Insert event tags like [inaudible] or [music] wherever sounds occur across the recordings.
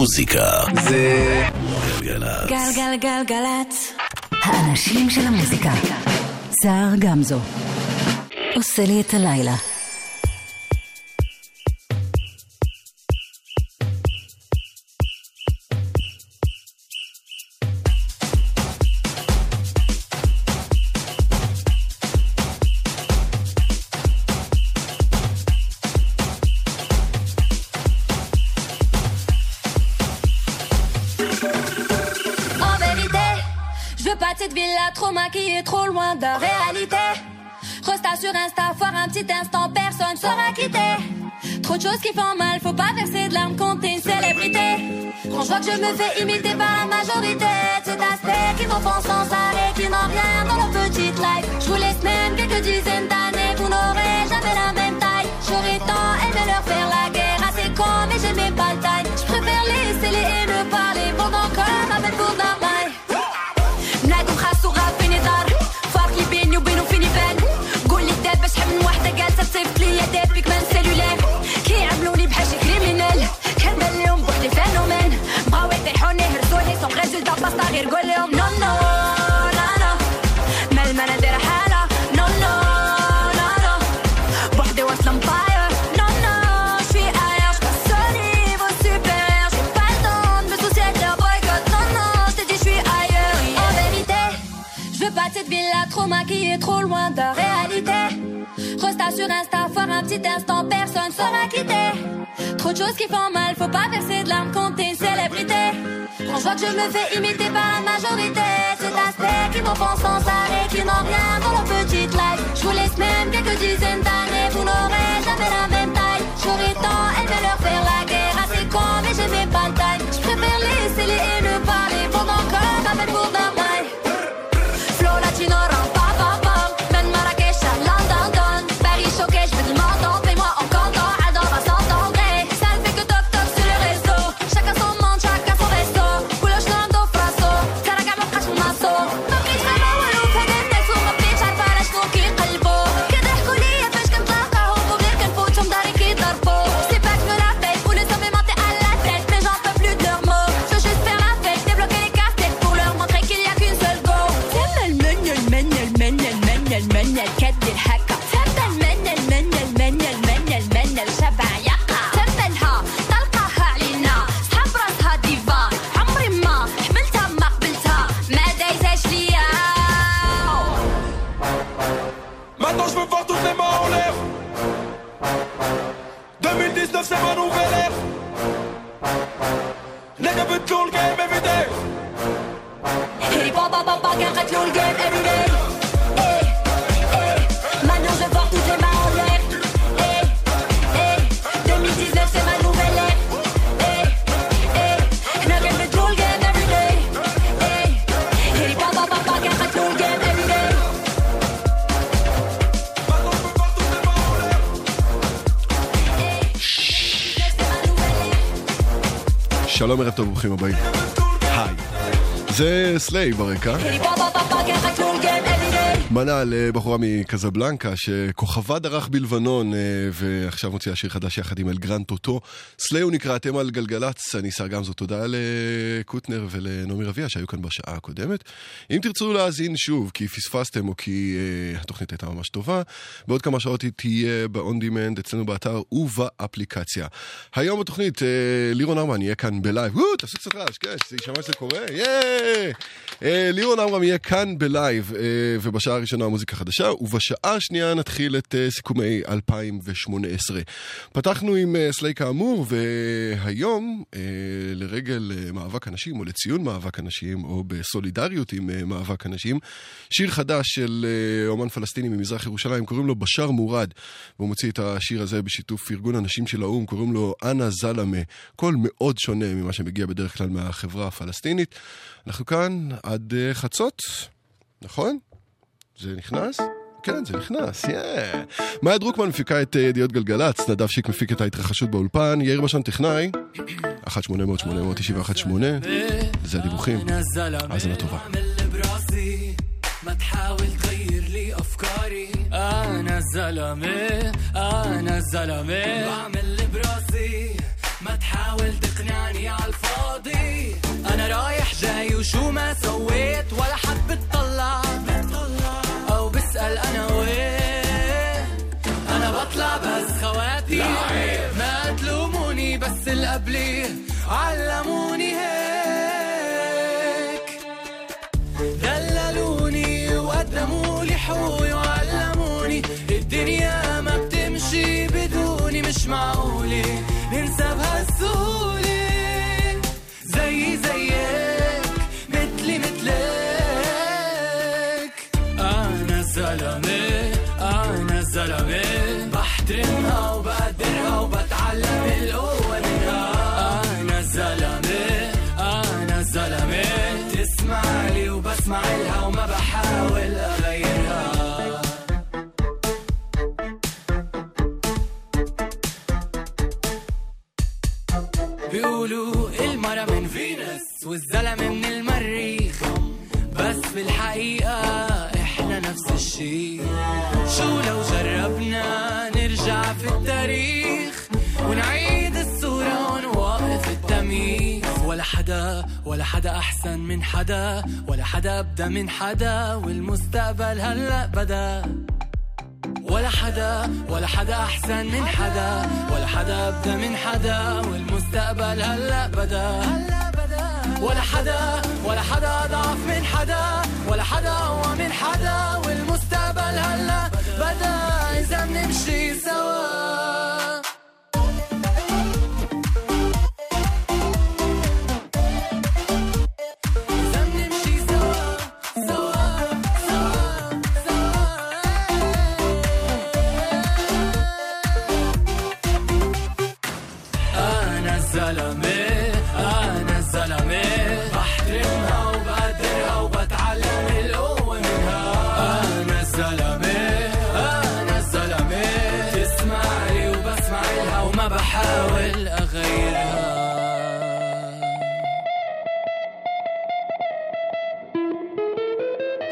המוזיקה זה גלגלצ. גלגלגלגלצ. האנשים של המוזיקה. סער גמזו. עושה לי את הלילה. Trop loin de la réalité. Resta sur Insta, foire un petit instant, personne sera quitté. Trop de choses qui font mal, faut pas verser de larmes quand une célébrité. Quand je vois que je me fais imiter par la majorité, c'est aspect qui m'offense sans arrêt, qui n'ont rien dans leur petite life. Je vous laisse même quelques dizaines d'années, vous n'aurez jamais la même taille. J'aurais tant aimé leur faire la guerre, assez con, mais j'aimais pas le taille. Je préfère laisser les haineux parler pendant que loin de la réalité. Resta sur Insta foire un petit instant personne sera quitté Trop de choses qui font mal faut pas verser de larmes quand t'es une célébrité. Quand je vois que je me fais imiter par la majorité. Cet aspect qui m'offense sans arrêt Qui n'ont rien dans leur petite life. Je vous laisse même quelques dizaines d'années Vous n'aurez jamais la même taille. J'aurais tant aimé leur faire la guerre Assez con mais j'aimais pas le taille. Je préfère laisser les haineux parler Pendant que m'appelle pour nous le game every day. Hey, hey, Manon, je porte toutes les mains en l'air. Hey, hey, 2019, c'est ma nouvelle ère. Hey, hey, nous game nous le game every day. Hey, hey, papa, papa, car nous le game every day. שלום, ערב טוב, ברוכים הבאים. היי. זה סליי ברקע. מנה לבחורה מקזבלנקה שכוכבה דרך בלבנון אה, ועכשיו מוציאה שיר חדש יחד עם אלגרן טוטו. סליי הוא נקרא, אתם על גלגלצ, אני שר גמזו. תודה לקוטנר ולנעמי רביע שהיו כאן בשעה הקודמת. אם תרצו להאזין שוב כי פספסתם או כי אה, התוכנית הייתה ממש טובה, בעוד כמה שעות היא תהיה ב-on demand אצלנו באתר ובאפליקציה. היום בתוכנית אה, לירון עמרם יהיה כאן בלייב. וואו, תעשו קצת רעש, כן, שזה יישמע שזה קורה, יאה! אה, לירון עמרם יהיה כאן בלייב אה, ובס... ובשעה הראשונה המוזיקה חדשה, ובשעה השנייה נתחיל את אה, סיכומי 2018. פתחנו עם אה, סליי כאמור, והיום, אה, לרגל אה, מאבק הנשים, או לציון מאבק הנשים, או בסולידריות עם אה, מאבק הנשים, שיר חדש של אה, אומן פלסטיני ממזרח ירושלים, קוראים לו בשאר מוראד, והוא מוציא את השיר הזה בשיתוף ארגון הנשים של האו"ם, קוראים לו אנה זלמה, קול מאוד שונה ממה שמגיע בדרך כלל מהחברה הפלסטינית. אנחנו כאן עד אה, חצות, נכון? זה נכנס? כן, זה נכנס, יאה. מאיה דרוקמן מפיקה את אה, ידיעות גלגלצ, נדב שיק מפיק את ההתרחשות באולפן, יאיר בשן טכנאי, 1-800-891-8, זה הדיווחים. האזנה טובה. اعمل براسي ما تحاول تغير لي افكاري انا الزلمه انا الزلمه بعمل براسي ما تحاول تقنعني عالفاضي وشو ما سويت ولا حد بتطلع او بسأل أنا وين؟ أنا بطلع بس خواتي ما تلوموني بس القبلي علموني هيك. دللوني وقدموا لي حقوقي وعلموني. الدنيا ما بتمشي بدوني مش معقولة. ننسى بهالسهولة. بيقولوا المرة من فينوس والزلمة من المريخ. بس بالحقيقة إحنا نفس الشي شو لو جربنا نرجع في التاريخ ونعيد الصورة ونوقف التمييز؟ ولا حدا ولا حدا أحسن من حدا ولا حدا أبدى من حدا والمستقبل هلأ بدا. ولا حدا ولا حدا أحسن من حدا ولا حدا ابدا من حدا والمستقبل هلا بدا. ولا حدا ولا حدا أضعف من حدا ولا حدا اقوى من حدا والمستقبل هلا بدا. إذا بنمشي سوا. الزلمة أنا الزلمة بحترمها وبقدرها وبتعلم القوة منها أنا الزلمة أنا الزلمة تسمع لي وبسمع لها وما بحاول أغيرها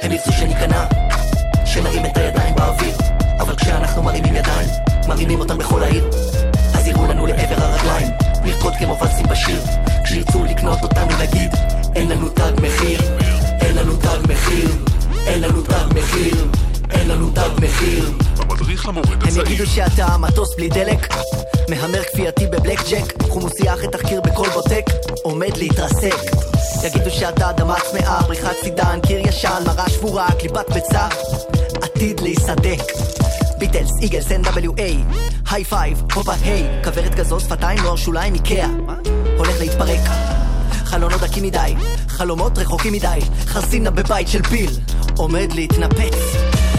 הם ירצו שניכנע, שנרים את הידיים באוויר אבל כשאנחנו מרימים ידיים, מרימים אותן בכל העיר אז יראו לנו לעבר הרגליים, נרקוד כמו ולסים בשיר. כשירצו לקנות אותנו נגיד, אין לנו תג מחיר. אין לנו תג מחיר. אין לנו תג מחיר. אין לנו תג מחיר. המדריך למורד הם יגידו שאתה מטוס בלי דלק. מהמר כפייתי בבלק ג'ק. חומוסייה אחרי תחקיר בכל בוטק. עומד להתרסק. יגידו שאתה אדמה צמאה, בריחת סידן, קיר ישן, מראה שבורה, קליפת ביצה עתיד להיסדק Beatles, Eagles, NWA, היי פייב, הופה היי, כוורת כזו, שפתיים, נוער שוליים, איקאה. הולך להתפרק. חלונות דקים מדי, חלומות רחוקים מדי, חרסינה בבית של פיל, עומד להתנפץ.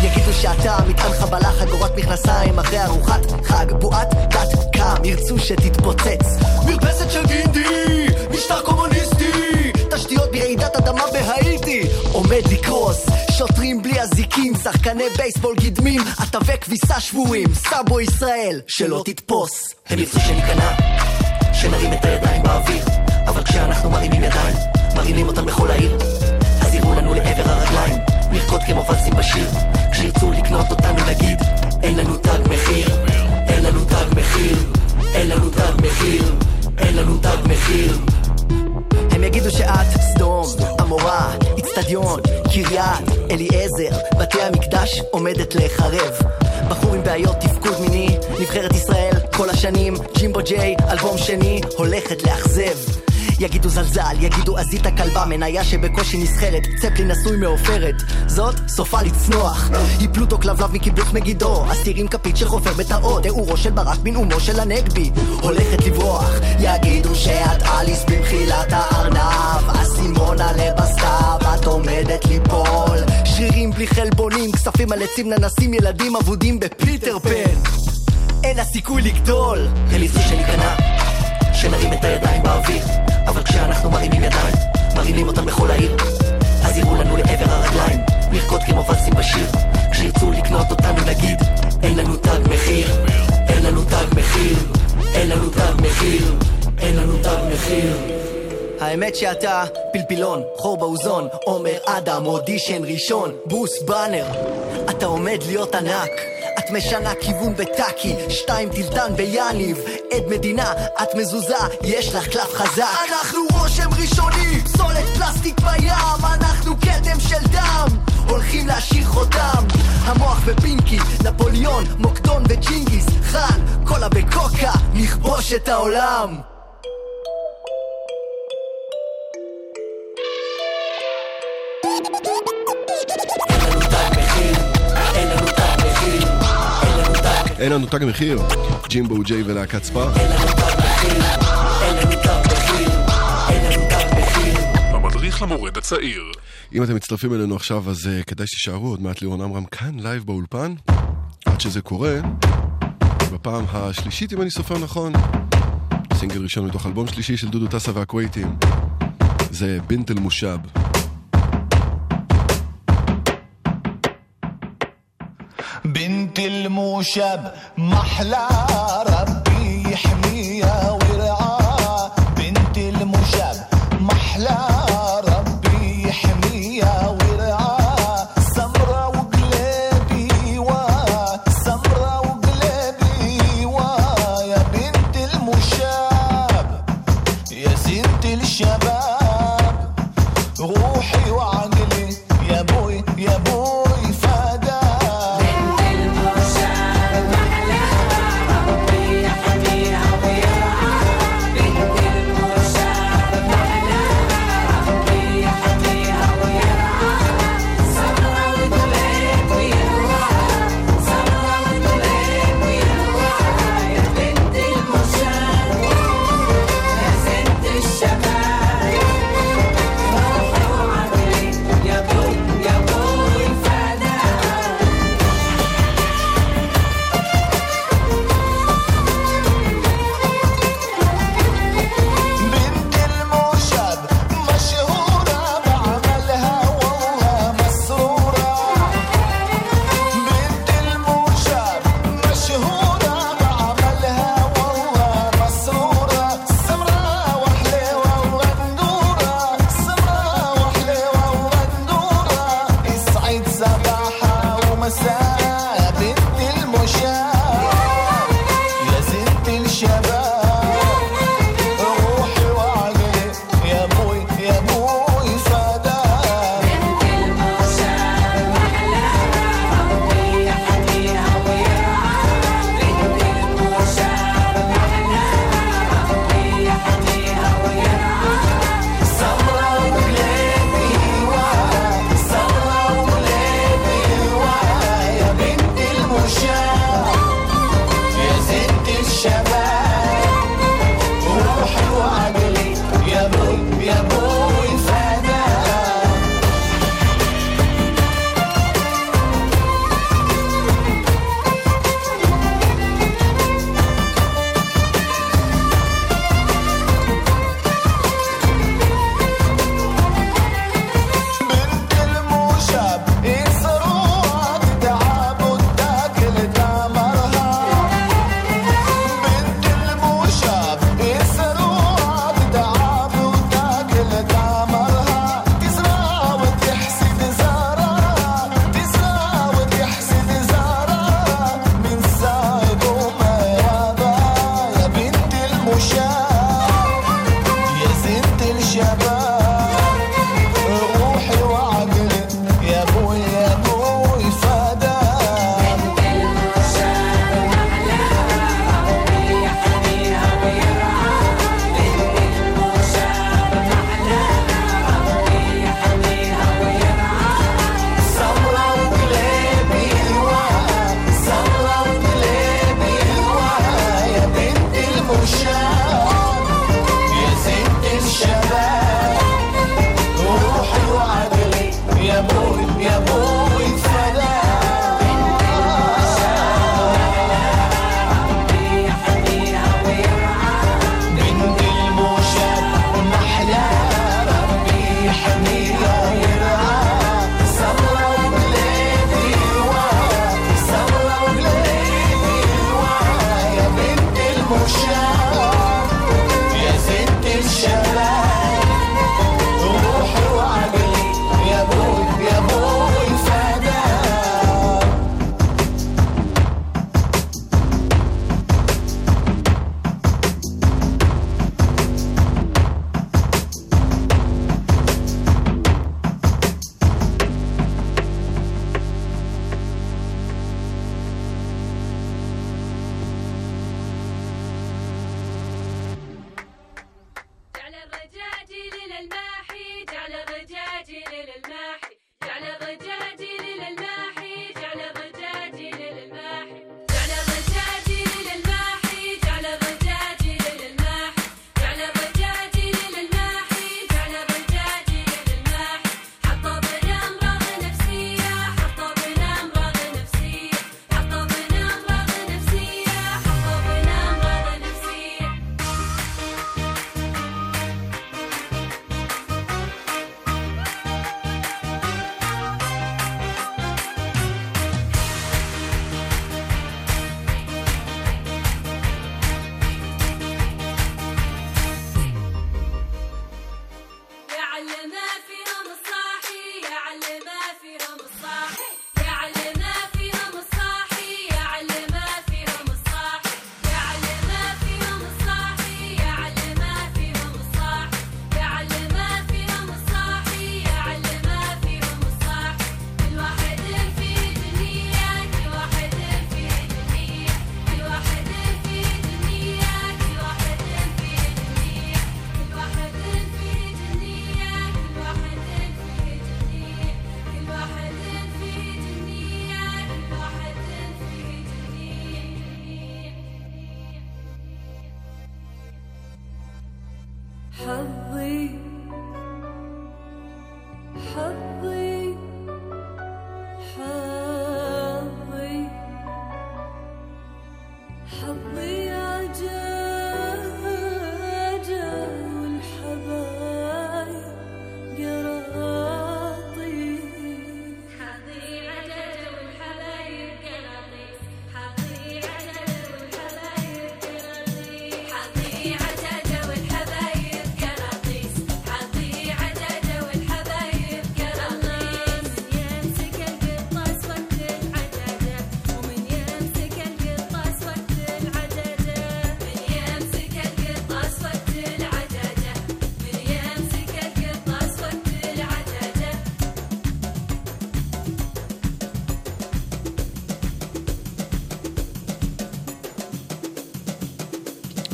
יגידו שאתה מטען חבלה, חגורת מכנסיים, אחרי ארוחת חג, בועת dot com, ירצו שתתפוצץ. מרפסת של גינדי, משטר קומוניסטי, תשתיות ברעידת אדמה בהאיטי, עומד לקרוס. שוטרים בלי אזיקים, שחקני בייסבול גדמים, עטבי כביסה שבויים, סאבו ישראל, שלא תתפוס. הם ירצו שניכנע, שנרים את הידיים באוויר. אבל כשאנחנו מרימים ידיים, מרימים אותם בכל העיר. אז יראו לנו לעבר הרגליים נרקוד כמו ולסים בשיר. כשירצו לקנות אותנו נגיד אין לנו תג מחיר. אין לנו תג מחיר. אין לנו תג מחיר. אין לנו תג מחיר הם יגידו שאת סדום, עמורה, אצטדיון, קריית, אליעזר, בתי המקדש עומדת להיחרב. בחור עם בעיות תפקוד מיני, נבחרת ישראל, כל השנים, ג'ימבו ג'יי, אלבום שני, הולכת לאכזב. יגידו זלזל, יגידו עזית כלבה, מניה שבקושי נסחרת, צפלי נשוי מעופרת, זאת סופה לצנוח. היא פלוטו כלבלב מקיבוץ מגידו, אסירים כפית שחופר בתאות, תיאורו של ברק בנאומו של הנגבי, הולכת לברוח. יגידו שאת אליס במחילת הארנב, אסימונה לבסתיו, את עומדת ליפול. שרירים בלי חלבונים, כספים על עצים ננסים, ילדים אבודים בפיטר פן. אין לה סיכוי לגדול. ירצו שניכנע. שנרים את הידיים באוויר אבל כשאנחנו מרימים ידיים מרימים אותם בכל העיר אז יראו לנו לעבר הרגליים נרקוד כמו ולסים בשיר. כשירצו לקנות אותנו נגיד אין לנו תג מחיר אין לנו תג מחיר אין לנו תג מחיר אין לנו תג מחיר. האמת שאתה פלפילון, חור באוזון, עומר אדם, אודישן ראשון, בוס באנר. אתה עומד להיות ענק, את משנה כיוון בטאקי, שתיים טילטן ביאניב, עד מדינה, את מזוזה, יש לך קלף חזק. אנחנו רושם ראשוני, פסולת פלסטיק בים, אנחנו כתם של דם, הולכים להשאיר חותם. המוח ופינקי, נפוליאון, מוקדון וג'ינגיס, חאן, קולה וקוקה, נכבוש את העולם. אין לנו תג מחיר, ג'ימבו ג'יי ולהקת ספאר. המדריך למורד הצעיר. אם אתם מצטרפים אלינו עכשיו, אז uh, כדאי שתישארו עוד מעט לירון עמרם כאן, לייב באולפן. עד שזה קורה, בפעם השלישית, אם אני סופר נכון, סינגל ראשון מתוך אלבום שלישי של דודו טסה והכווייטים. זה בינט אל-מושב. بنت الموشب محلى ربي يحميها.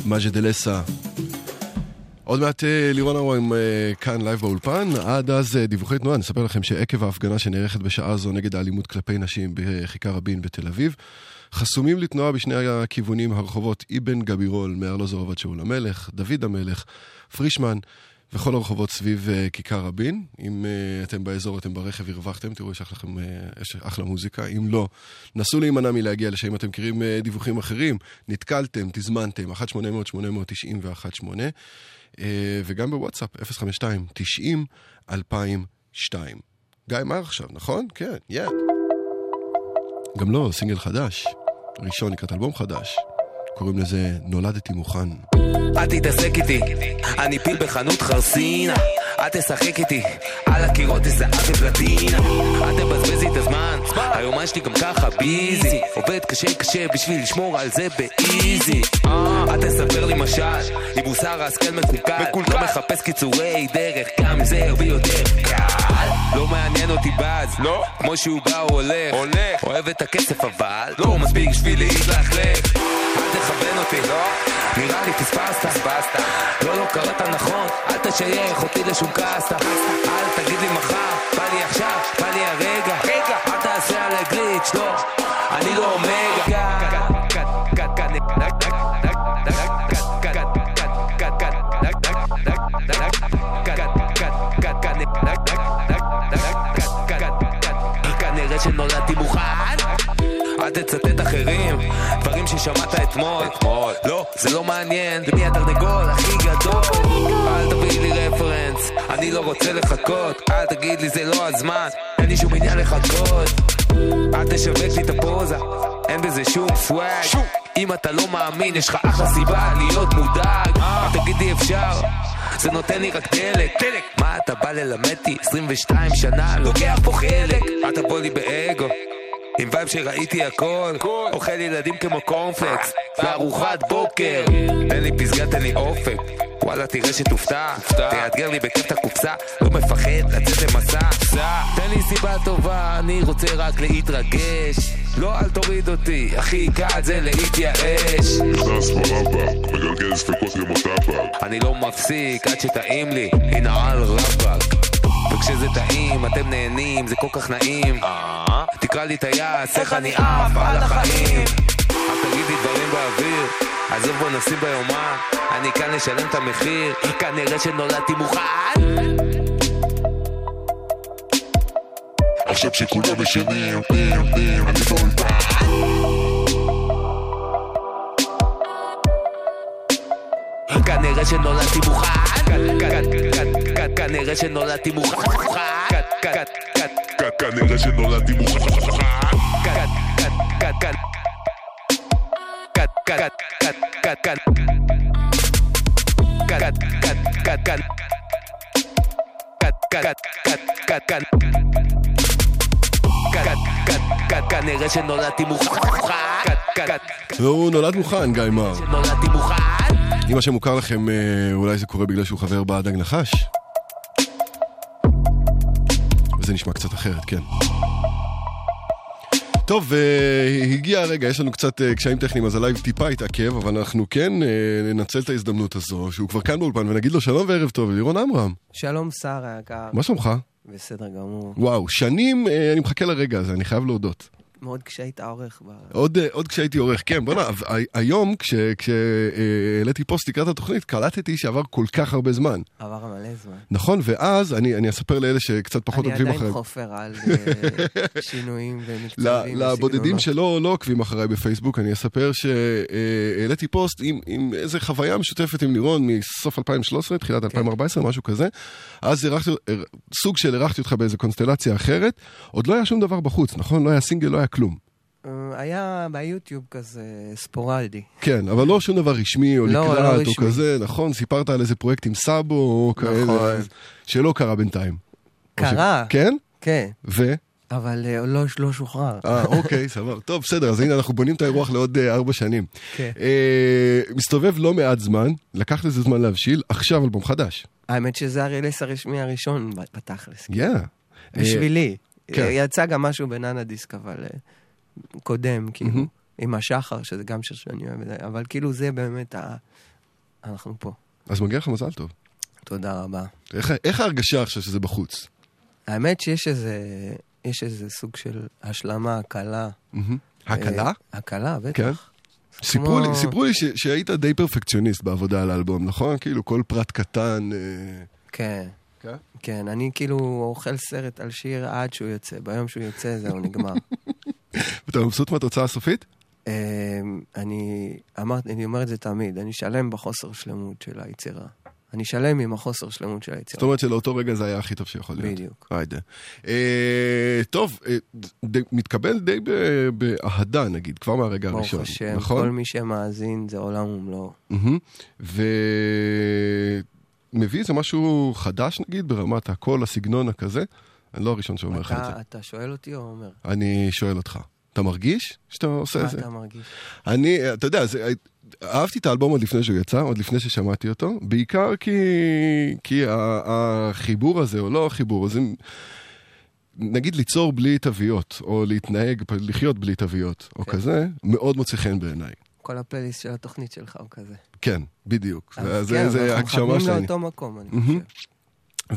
מג'ד אל-אסה. עוד מעט אה, לירון עמרם אה, כאן לייב באולפן, עד אז אה, דיווחי תנועה, נספר לכם שעקב ההפגנה שנערכת בשעה זו נגד האלימות כלפי נשים בכיכר רבין בתל אביב, חסומים לתנועה בשני הכיוונים הרחובות אבן גבירול מארלוזורוב עד שאול המלך, דוד המלך, פרישמן וכל הרחובות סביב אה, כיכר רבין. אם אה, אתם באזור, אתם ברכב, הרווחתם, תראו, יש לכם, אה, יש אחלה מוזיקה. אם לא, נסו להימנע מלהגיע לשם. אם אתם מכירים אה, דיווחים אחרים, נתקלתם, תזמנתם, 1-800-890 ו-18. אה, וגם בוואטסאפ, 052-90-2002. גיא, מה עכשיו, נכון? כן, יא. Yeah. גם לא, סינגל חדש. ראשון לקראת אלבום חדש. קוראים לזה נולדתי מוכן. אל תתעסק איתי, אני פיל בחנות חרסינה. אל תשחק איתי, על הקירות איזה ארט פלטינה אל תבזבז לי את הזמן, היומן שלי גם ככה ביזי. עובד קשה קשה בשביל לשמור על זה באיזי. אל תספר לי משל, עם מוסר השכל מקולקל. לא מחפש קיצורי דרך, גם זה יביא יותר קל. לא מעניין אותי באז, לא. כמו שהוא בא הוא הולך. הולך. אוהב את הכסף אבל לא מספיק בשביל להתלכלך אל תכוון אותי, לא. נראה לי פספסת, פספסת. לא, לא קראת נכון, אל תשייך אותי לשום קאסטה אל תגיד לי מחר, בא לי עכשיו, בא לי הרגע. רגע, אל תעשה עלי גליץ', לא. אני לא אומגה. כנראה שנולדתי מוכן. אל תצטט אחרים, ששמעת אתמול. לא, זה לא מעניין, למי התרנגול הכי גדול? אל תביא לי רפרנס, אני לא רוצה לחכות. אל תגיד לי זה לא הזמן, אין לי שום עניין לחכות. אל תשווק לי את הפוזה, אין בזה שום סוואג. אם אתה לא מאמין, יש לך אחלה סיבה להיות מודאג. אל תגיד לי אפשר. זה נותן לי רק דלק, דלק מה אתה בא ללמד אותי? 22 שנה, לוקח פה חלק אל תבוא לי באגו עם vibe שראיתי הכל אוכל ילדים כמו קורנפלקס בארוחת בוקר. תן לי פסגה, תן לי אופק. וואלה תראה שתופתע. תאתגר לי בכיף את הקופסה לא מפחד לצאת למסע. תן לי סיבה טובה אני רוצה רק להתרגש. לא אל תוריד אותי הכי קל זה להתייאש. נכנס ברבק, מגלגל ספקות כמו טבק אני לא מפסיק עד שטעים לי הנה על רבאק וכשזה טעים אתם נהנים זה כל כך נעים. תקרא לי טייס איך אני עף על החיים. אל תגיד לי דברים באוויר עזוב בוא נשים ביומן אני כאן לשלם את המחיר כנראה שנולדתי מוכן. עכשיו שכולם ישנים, בים, בים, אני כנראה שנולדתי מוכן. כנראה שנולדתי מוכן. כנראה שנולדתי מוכן כנראה שנולדתי מוכן והוא נולד מוכן, גיא מר. שנולדתי מוכן אם השם מוכר לכם, אה, אולי זה קורה בגלל שהוא חבר בהדג נחש? וזה נשמע קצת אחרת, כן. טוב, אה, הגיע הרגע, יש לנו קצת אה, קשיים טכניים, אז הלייב טיפה התעכב, אבל אנחנו כן ננצל את ההזדמנות הזו, שהוא כבר כאן באולפן, ונגיד לו שלום וערב טוב, לירון עמרם. שלום שר היקר. מה שלומך? בסדר גמור. וואו, שנים אני מחכה לרגע הזה, אני חייב להודות. מאוד כשהיית עורך. ב... עוד, אה, עוד כשהייתי עורך, כן, בוא'נה, היום כשהעליתי פוסט לקראת התוכנית, קלטתי שעבר כל כך הרבה זמן. עבר מלא זמן. נכון, ואז אני, אני אספר לאלה שקצת פחות אני עוקבים עדיין אחריי. חופר על אה, [laughs] שינויים ומקצבים. ל- לבודדים. שלא לא עוקבים אחריי בפייסבוק, אני אספר שהעליתי פוסט עם, עם איזה חוויה משותפת עם לירון מסוף 2013, תחילת כן. 2014, משהו כזה. אז אירחתי, סוג של אירחתי אותך באיזה קונסטלציה אחרת. עוד לא היה שום דבר בחוץ, נכון? לא היה סינגל, לא היה כלום. אה, היה ביוטיוב כזה ספורלדי. כן, אבל לא שום דבר רשמי או לא, לא לקראת או רשמי. כזה, נכון? סיפרת על איזה פרויקט עם סאבו או כאלה, נכון. אז- שלא קרה בינתיים. קרה. כן? כן. ו? אבל אה, לא, לא שוחרר. אה, אוקיי, [laughs] סבבה. טוב, בסדר, אז הנה אנחנו בונים את האירוח לעוד אה, ארבע שנים. כן. אה, מסתובב לא מעט זמן, לקח לזה זמן להבשיל, עכשיו אלבום חדש. האמת שזה הרילס הרשמי הראשון בתכלס. יא. בשבילי. כן. אה, יצא גם משהו בננה דיסק, אבל אה, קודם, כאילו, מהמם. עם השחר, שזה גם שיר שאני אוהב, את זה, אבל כאילו זה באמת ה... אנחנו פה. אז מגיע לך מזל טוב. תודה רבה. איך- איך ההרגשה עכשיו שזה בחוץ? האמת שיש איזה, יש איזה סוג של השלמה, הקלה. מהמם. הקלה? אה, הקלה, בטח. כן. סיפרו כמו- לי, סיפרו לי ש- שהיית די פרפקציוניסט בעבודה על האלבום, נכון? כאילו כל פרט קטן... אה, כן. כן? כן, אני כאילו אוכל סרט על שיר עד שהוא יוצא. ביום שהוא יוצא זהו, נגמר. [laughs] ואתה מבסוט מהתוצאה הסופית? אמ, אני אמרתי, אני אומר את זה תמיד, אני שלם בחוסר שלמות של היצירה. אני שלם עם החוסר שלמות של היצירה. זאת אומרת שלאותו רגע זה היה הכי טוב שיכול להיות. בדיוק. היידה. אה, טוב, אה, מתקבל די ב- באהדה נגיד, כבר מהרגע ברוך הראשון. השם, נכון? כל מי שמאזין זה עולם ומלואו. מהמם. ומביא איזה משהו חדש נגיד, ברמת הקול, הסגנון הכזה? אני לא הראשון שאומר לך את זה. אתה, שואל אותי או אומר? אני שואל אותך, אתה מרגיש שאתה עושה מה את זה? אתה מרגיש? אני, אתה יודע, זה, אהבתי את האלבום עוד לפני שהוא יצא, עוד לפני ששמעתי אותו, בעיקר כי, כי החיבור הזה, או לא החיבור, זה נגיד ליצור בלי תוויות, או להתנהג, לחיות בלי תוויות, או כן. כזה, מאוד מוצא חן בעיניי. כל הפלייליסט של התוכנית שלך הוא כזה. כן, בדיוק. אז כן, זה, אנחנו הגשמה שלי. לאותו מקום, אני. חושב.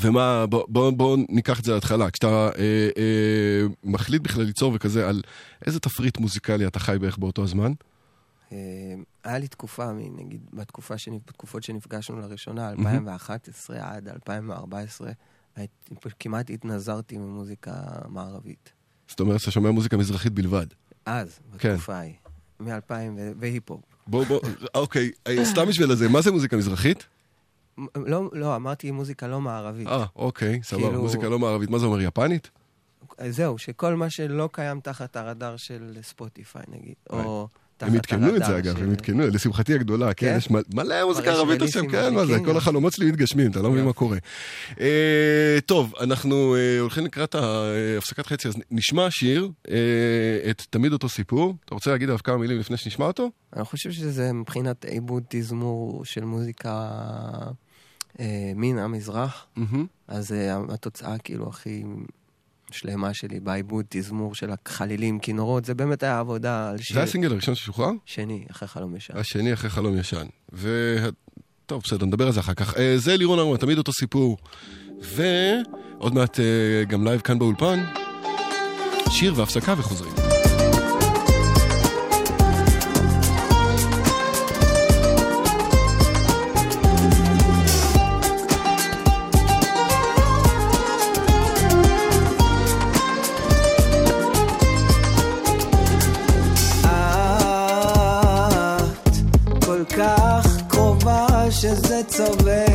ומה, בוא, בוא, בוא ניקח את זה להתחלה. כשאתה אה, אה, מחליט בכלל ליצור וכזה, על איזה תפריט מוזיקלי אתה חי בערך באותו הזמן? אה, היה לי תקופה, נגיד, בתקופה שנפ- בתקופות שנפגשנו לראשונה, 2011 עד 2014, הייתי- כמעט התנזרתי ממוזיקה מערבית. זאת אומרת שאתה שומע מוזיקה מזרחית בלבד. אז, כן. בתקופה ההיא, מ-2000 והיפ-הופ. בוא, בוא, אוקיי, אה, סתם בשביל הזה, מה זה מוזיקה מזרחית? לא, לא, אמרתי מוזיקה לא מערבית. אה, אוקיי, סבבה, כאילו- מוזיקה לא מערבית, מה זה אומר, יפנית? זהו, שכל מה שלא קיים תחת הרדאר של ספוטיפיי, נגיד, או תחת הם עדכנו את זה אגב, של- הם עדכנו, לשמחתי הגדולה, כן, כן? יש מל- מלא מוזיקה ערבית עכשיו, כן, מה זה. כל החלומות שלי מתגשמים, אתה לא מבין מה קורה. אה, טוב, אנחנו אה, הולכים לקראת הפסקת חצי, אז נשמע שיר, אה, את תמיד אותו סיפור, אתה רוצה להגיד עליו כמה מילים לפני שנשמע אותו? אני חושב שזה מבחינת עיבוד תזמור של מוזיקה אה, מן המזרח. אז אה, התוצאה כאילו הכי שלמה שלי בעיבוד תזמור של החלילים, כינורות, זה באמת היה עבודה על שיר. זה הסינגל הראשון ששוחרר? שני, אחרי חלום ישן. השני אחרי חלום ישן. ו... טוב, בסדר, נדבר על זה אחר כך. אה, זה לירון עמרם, תמיד אותו סיפור. ועוד מעט אה, גם לייב כאן באולפן. שיר והפסקה וחוזרים. שזה צובט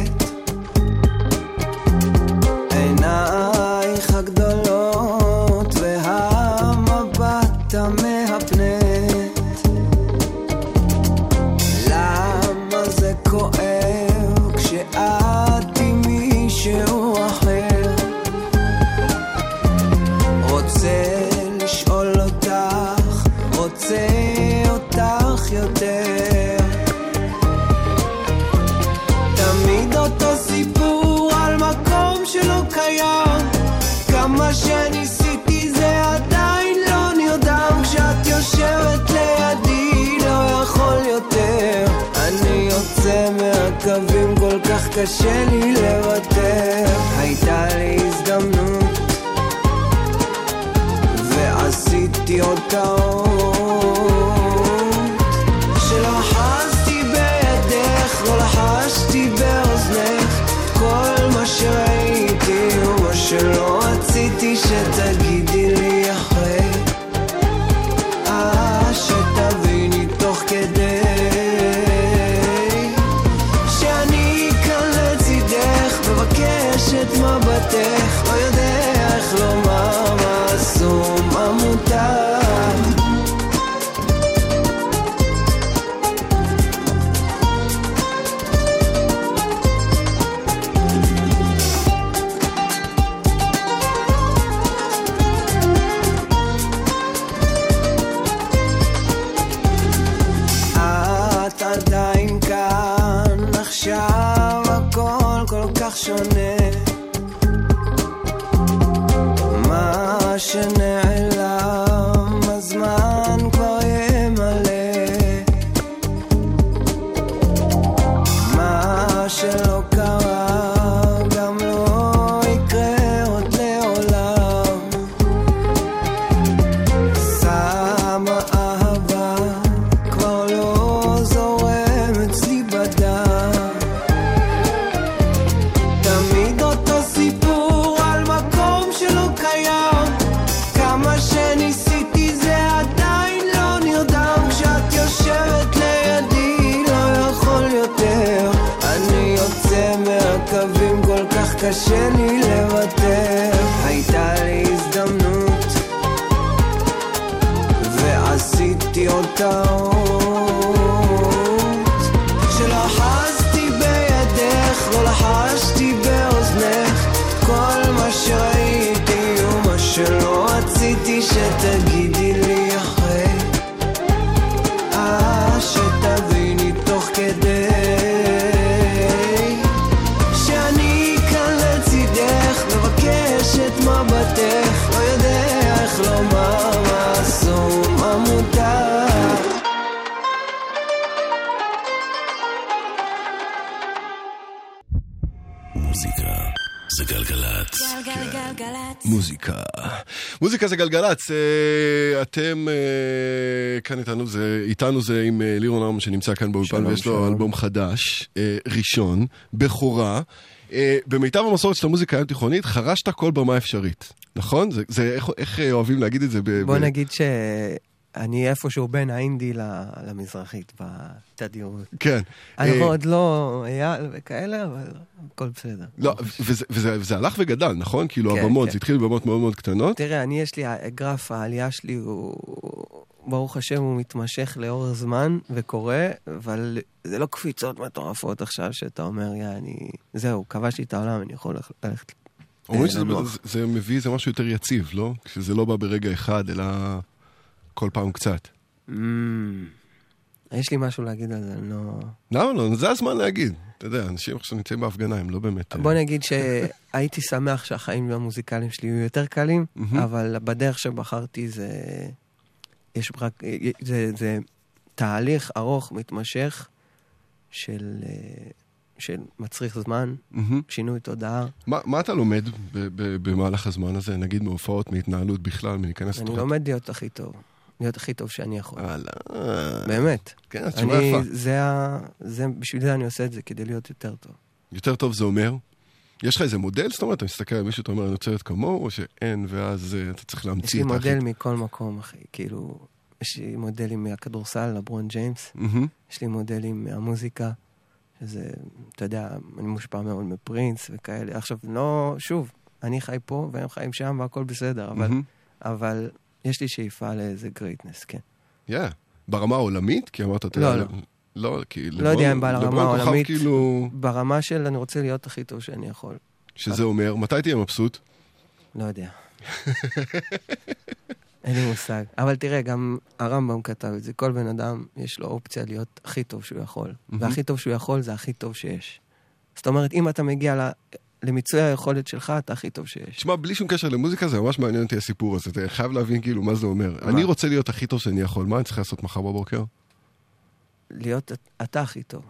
כל כך מוזיקה. מוזיקה זה גלגלצ. אה, אתם אה, כאן איתנו, זה, איתנו זה עם אה, לירון ארמן שנמצא כאן באולפן ויש לו. אלבום חדש, ראשון, בכורה. במיטב המסורת של המוזיקה היום תיכונית, חרשת כל במה אפשרית, נכון? זה, זה איך, איך אוהבים להגיד את זה? ב, בוא ב... נגיד שאני איפשהו בין האינדי למזרחית בתדירות. כן. אנחנו אה, עוד לא אייל וכאלה, אבל הכל בסדר. לא, וזה, וזה, וזה הלך וגדל, נכון? כאילו כן, הבמות, כן. זה התחיל בבמות מאוד מאוד קטנות. תראה, אני יש לי, גרף העלייה שלי הוא, ברוך השם, הוא מתמשך לאורך זמן וקורה, אבל זה לא קפיצות מטורפות עכשיו שאתה אומר, יא, אני... זהו, כבשתי את העולם, אני יכול ללכת-. אומרים אה, שזה. זה, זה מביא איזה משהו יותר יציב, לא? שזה לא בא ברגע אחד, אלא כל פעם קצת. Mm, יש לי משהו להגיד על זה, אני לא... למה לא? זה הזמן להגיד. אתה יודע, אנשים עכשיו נמצאים בהפגנה, הם לא באמת... בוא נגיד שהייתי שמח שהחיים המוזיקליים שלי יהיו יותר קלים. אבל בדרך שבחרתי זה... יש רק... זה, זה תהליך ארוך, מתמשך, של... אה, של מצריך זמן, מהמם. שינוי תודעה. מה, מה אתה לומד ב- ב- במהלך הזמן הזה? נגיד מהופעות, מהתנהלות בכלל, מלהיכנס אני לתוך... לומד להיות הכי טוב. להיות הכי טוב שאני יכול. וואלה. באמת. כן, התשובה יפה. זה ה... זה... בשביל זה אני עושה את זה, כדי להיות יותר טוב. יותר טוב זה אומר? יש לך איזה מודל? זאת אומרת, אתה מסתכל על מישהו, אתה אומר, אני רוצה להיות כמוהו, או שאין, ואז אה, אתה צריך יש להמציא לי את מודל מכל מקום, אחי. כאילו, יש לי מודלים מהכדורסל, לברון ג'יימס. מהמם. יש לי מודלים מהמוזיקה, שזה, אתה יודע, אני מושפע מאוד מפרינס וכאלה. עכשיו, לא, שוב, אני חי פה והם חיים שם והכל בסדר, אבל, מהמם. אבל יש לי שאיפה לאיזה גרייטנס, כן. יא. ברמה העולמית? כי אמרת, אתה לא, יודע, לא. לא, כי לא יודע אם ברמה לברון העולמית, כאילו, ברמה של אני רוצה להיות הכי טוב שאני יכול. שזה אומר, מתי תהיה מבסוט? לא יודע. [laughs] אין לי מושג. אבל תראה, גם הרמב"ם כתב את זה, כל בן אדם יש לו אופציה להיות הכי טוב שהוא יכול. והכי טוב שהוא יכול זה הכי טוב שיש. זאת אומרת, אם אתה מגיע. למיצוי היכולת שלך, אתה הכי טוב שיש. תשמע, בלי שום קשר למוזיקה, זה ממש מעניין אותי הסיפור הזה. אתה חייב להבין כאילו מה זה אומר. אני רוצה להיות הכי טוב שאני יכול, מה אני צריך לעשות מחר בבוקר? להיות אתה הכי טוב.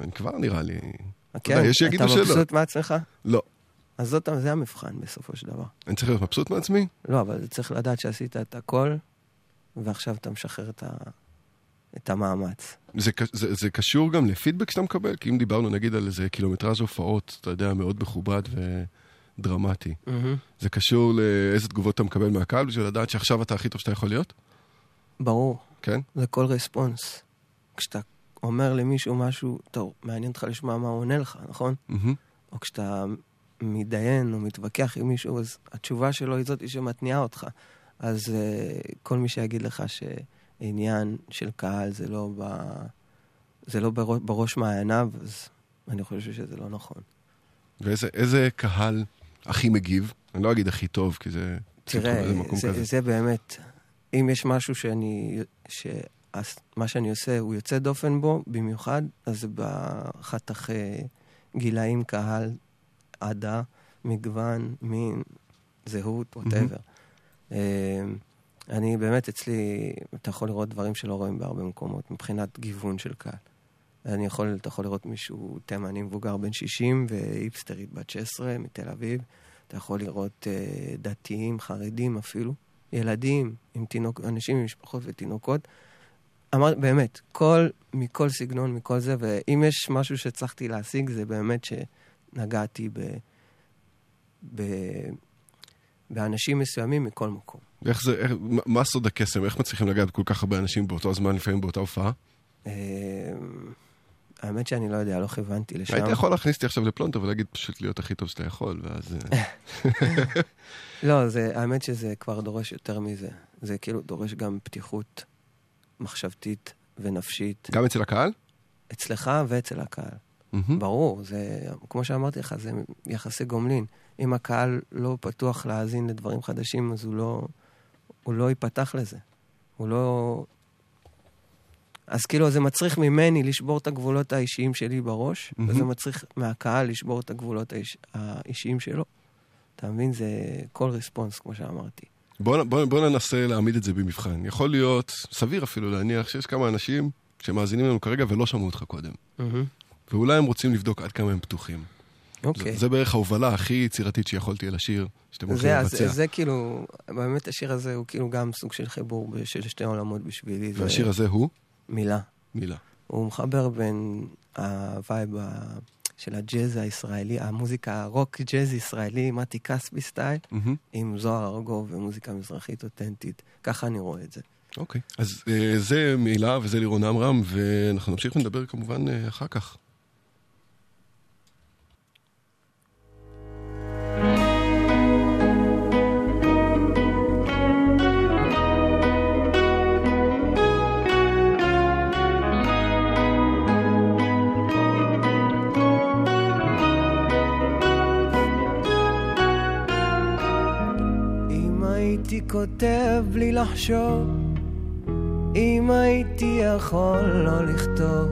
אני כבר נראה לי... כן? יודע, יש שיגידו אתה שלא. מבסוט מעצמך? לא. אז זאת, זה המבחן בסופו של דבר. אני צריך להיות מבסוט מעצמי? לא, אבל צריך לדעת שעשית את הכל ועכשיו אתה משחרר את, ה... את המאמץ. זה, זה, זה קשור גם לפידבק שאתה מקבל? כי אם דיברנו נגיד על איזה קילומטראז' הופעות, אתה יודע, מאוד מכובד ודרמטי. מהמם. זה קשור לאיזה תגובות אתה מקבל מהקהל בשביל לדעת שעכשיו אתה הכי טוב שאתה יכול להיות? ברור. כן? זה כל רספונס. כשאתה אומר למישהו משהו, טוב, מעניין אותך לשמוע מה הוא עונה לך, נכון? מהמם. או כשאתה מתדיין או מתווכח עם מישהו, אז התשובה שלו היא זאת שמתניעה אותך. אז uh, כל מי שיגיד לך שעניין של קהל זה לא, ב... זה לא בראש, בראש מעייניו, אז אני חושב שזה לא נכון. ואיזה איזה קהל הכי מגיב? אני לא אגיד הכי טוב, כי זה... תראה, זה זה, כזה. זה באמת, אם יש משהו שאני, שמה שאני עושה הוא יוצא דופן בו, במיוחד, אז זה בחתכי גילאים, קהל, עדה, מגוון, מין, זהות, ווטאבר. אני באמת, אצלי, אתה יכול לראות דברים שלא רואים בהרבה מקומות, מבחינת גיוון של קהל. אני יכול, אתה יכול לראות מישהו תימני מבוגר בן 60 והיפסטרית בת 16 מתל אביב. אתה יכול לראות אה, דתיים, חרדים אפילו, ילדים, עם תינוק, אנשים עם משפחות ותינוקות. אמר, באמת, כל, מכל סגנון, מכל זה, ואם יש משהו שהצלחתי להשיג, זה באמת שנגעתי ב, ב, באנשים מסוימים מכל מקום. איך זה, איך, מה- סוד הקסם? איך מצליחים לגעת בכל כך הרבה אנשים באותו זמן, לפעמים באותה הופעה? אה, האמת שאני לא יודע, לא כיוונתי לשם. היית יכול להכניס אותי עכשיו לפלונטר ולהגיד פשוט להיות הכי טוב שאתה יכול, ואז... אה, [laughs] לא, זה, האמת שזה כבר דורש יותר מזה. זה כאילו דורש גם פתיחות מחשבתית ונפשית. גם אצל הקהל? אצלך ואצל הקהל. מהמם. ברור, זה, כמו שאמרתי לך, זה יחסי גומלין. אם הקהל לא פתוח להאזין לדברים חדשים, אז הוא לא, הוא לא ייפתח לזה. הוא לא... אז כאילו, זה מצריך ממני לשבור את הגבולות האישיים שלי בראש, מהמם. וזה מצריך מהקהל לשבור את הגבולות האיש, האישיים שלו. אתה מבין? זה כל רספונס, כמו שאמרתי. בוא, בוא, בוא ננסה להעמיד את זה במבחן. יכול להיות, סביר אפילו להניח, שיש כמה אנשים שמאזינים לנו כרגע ולא שמעו אותך קודם. מהמם. ואולי הם רוצים לבדוק עד כמה הם פתוחים. אוקיי. זה, זה בערך ההובלה הכי יצירתית שיכולתי על השיר שאתם הולכים זה, לבצע. זה כאילו, באמת השיר הזה הוא כאילו גם סוג של חיבור של שתי עולמות בשבילי. זה והשיר הזה הוא? מילה. מילה. הוא מחבר בין ה vibe ה- של הג'אז הישראלי, המוזיקה הרוק ג'אז ישראלי, מתי כספי style, מהמם. עם זוהר ארגוב ומוזיקה מזרחית אותנטית. ככה אני רואה את זה. אוקיי. אז אה, זה מילה וזה לירון עמרם, ואנחנו נמשיך ונדבר כמובן אה, אחר כך. הייתי כותב בלי לחשוב, אם הייתי יכול לא לכתוב,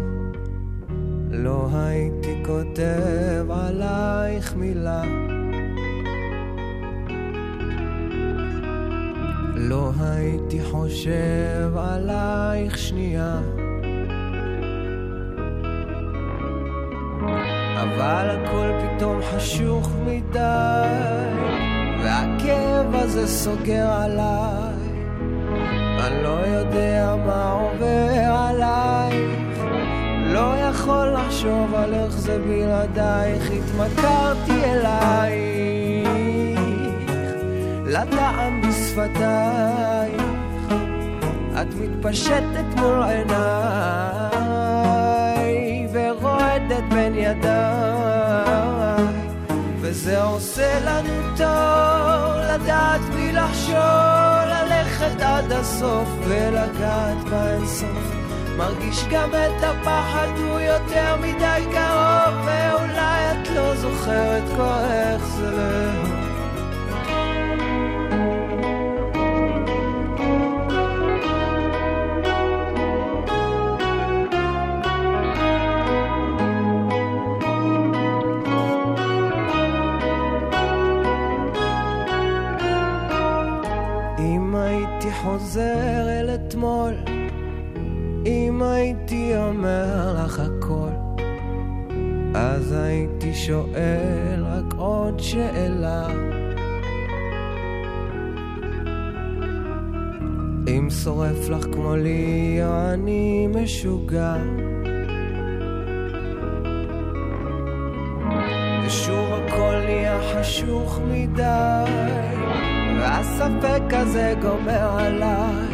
לא הייתי כותב עלייך מילה. לא הייתי חושב עלייך שנייה. אבל הכל פתאום חשוך מדי, והכאב הזה סוגר עליי. אני לא יודע מה עובר עלייך, לא יכול לחשוב על איך זה בלעדייך. התמכרתי אלייך, לטעם בשפתייך, את מתפשטת מול עיניי, ורועדת בין ידיי. וזה עושה לנו טוב לדעת בלי לחשוב, ללכת עד הסוף ולגעת באינסוף. מרגיש גם את הפחד, הוא יותר מדי קרוב, ואולי את לא זוכרת כבר איך זה לאהוב. אומר לך הכל, אז הייתי שואל רק עוד שאלה. אם שורף לך כמו לי, או אני משוגע. ושוב הכל נהיה חשוך מדי, והספק הזה גומר עליי.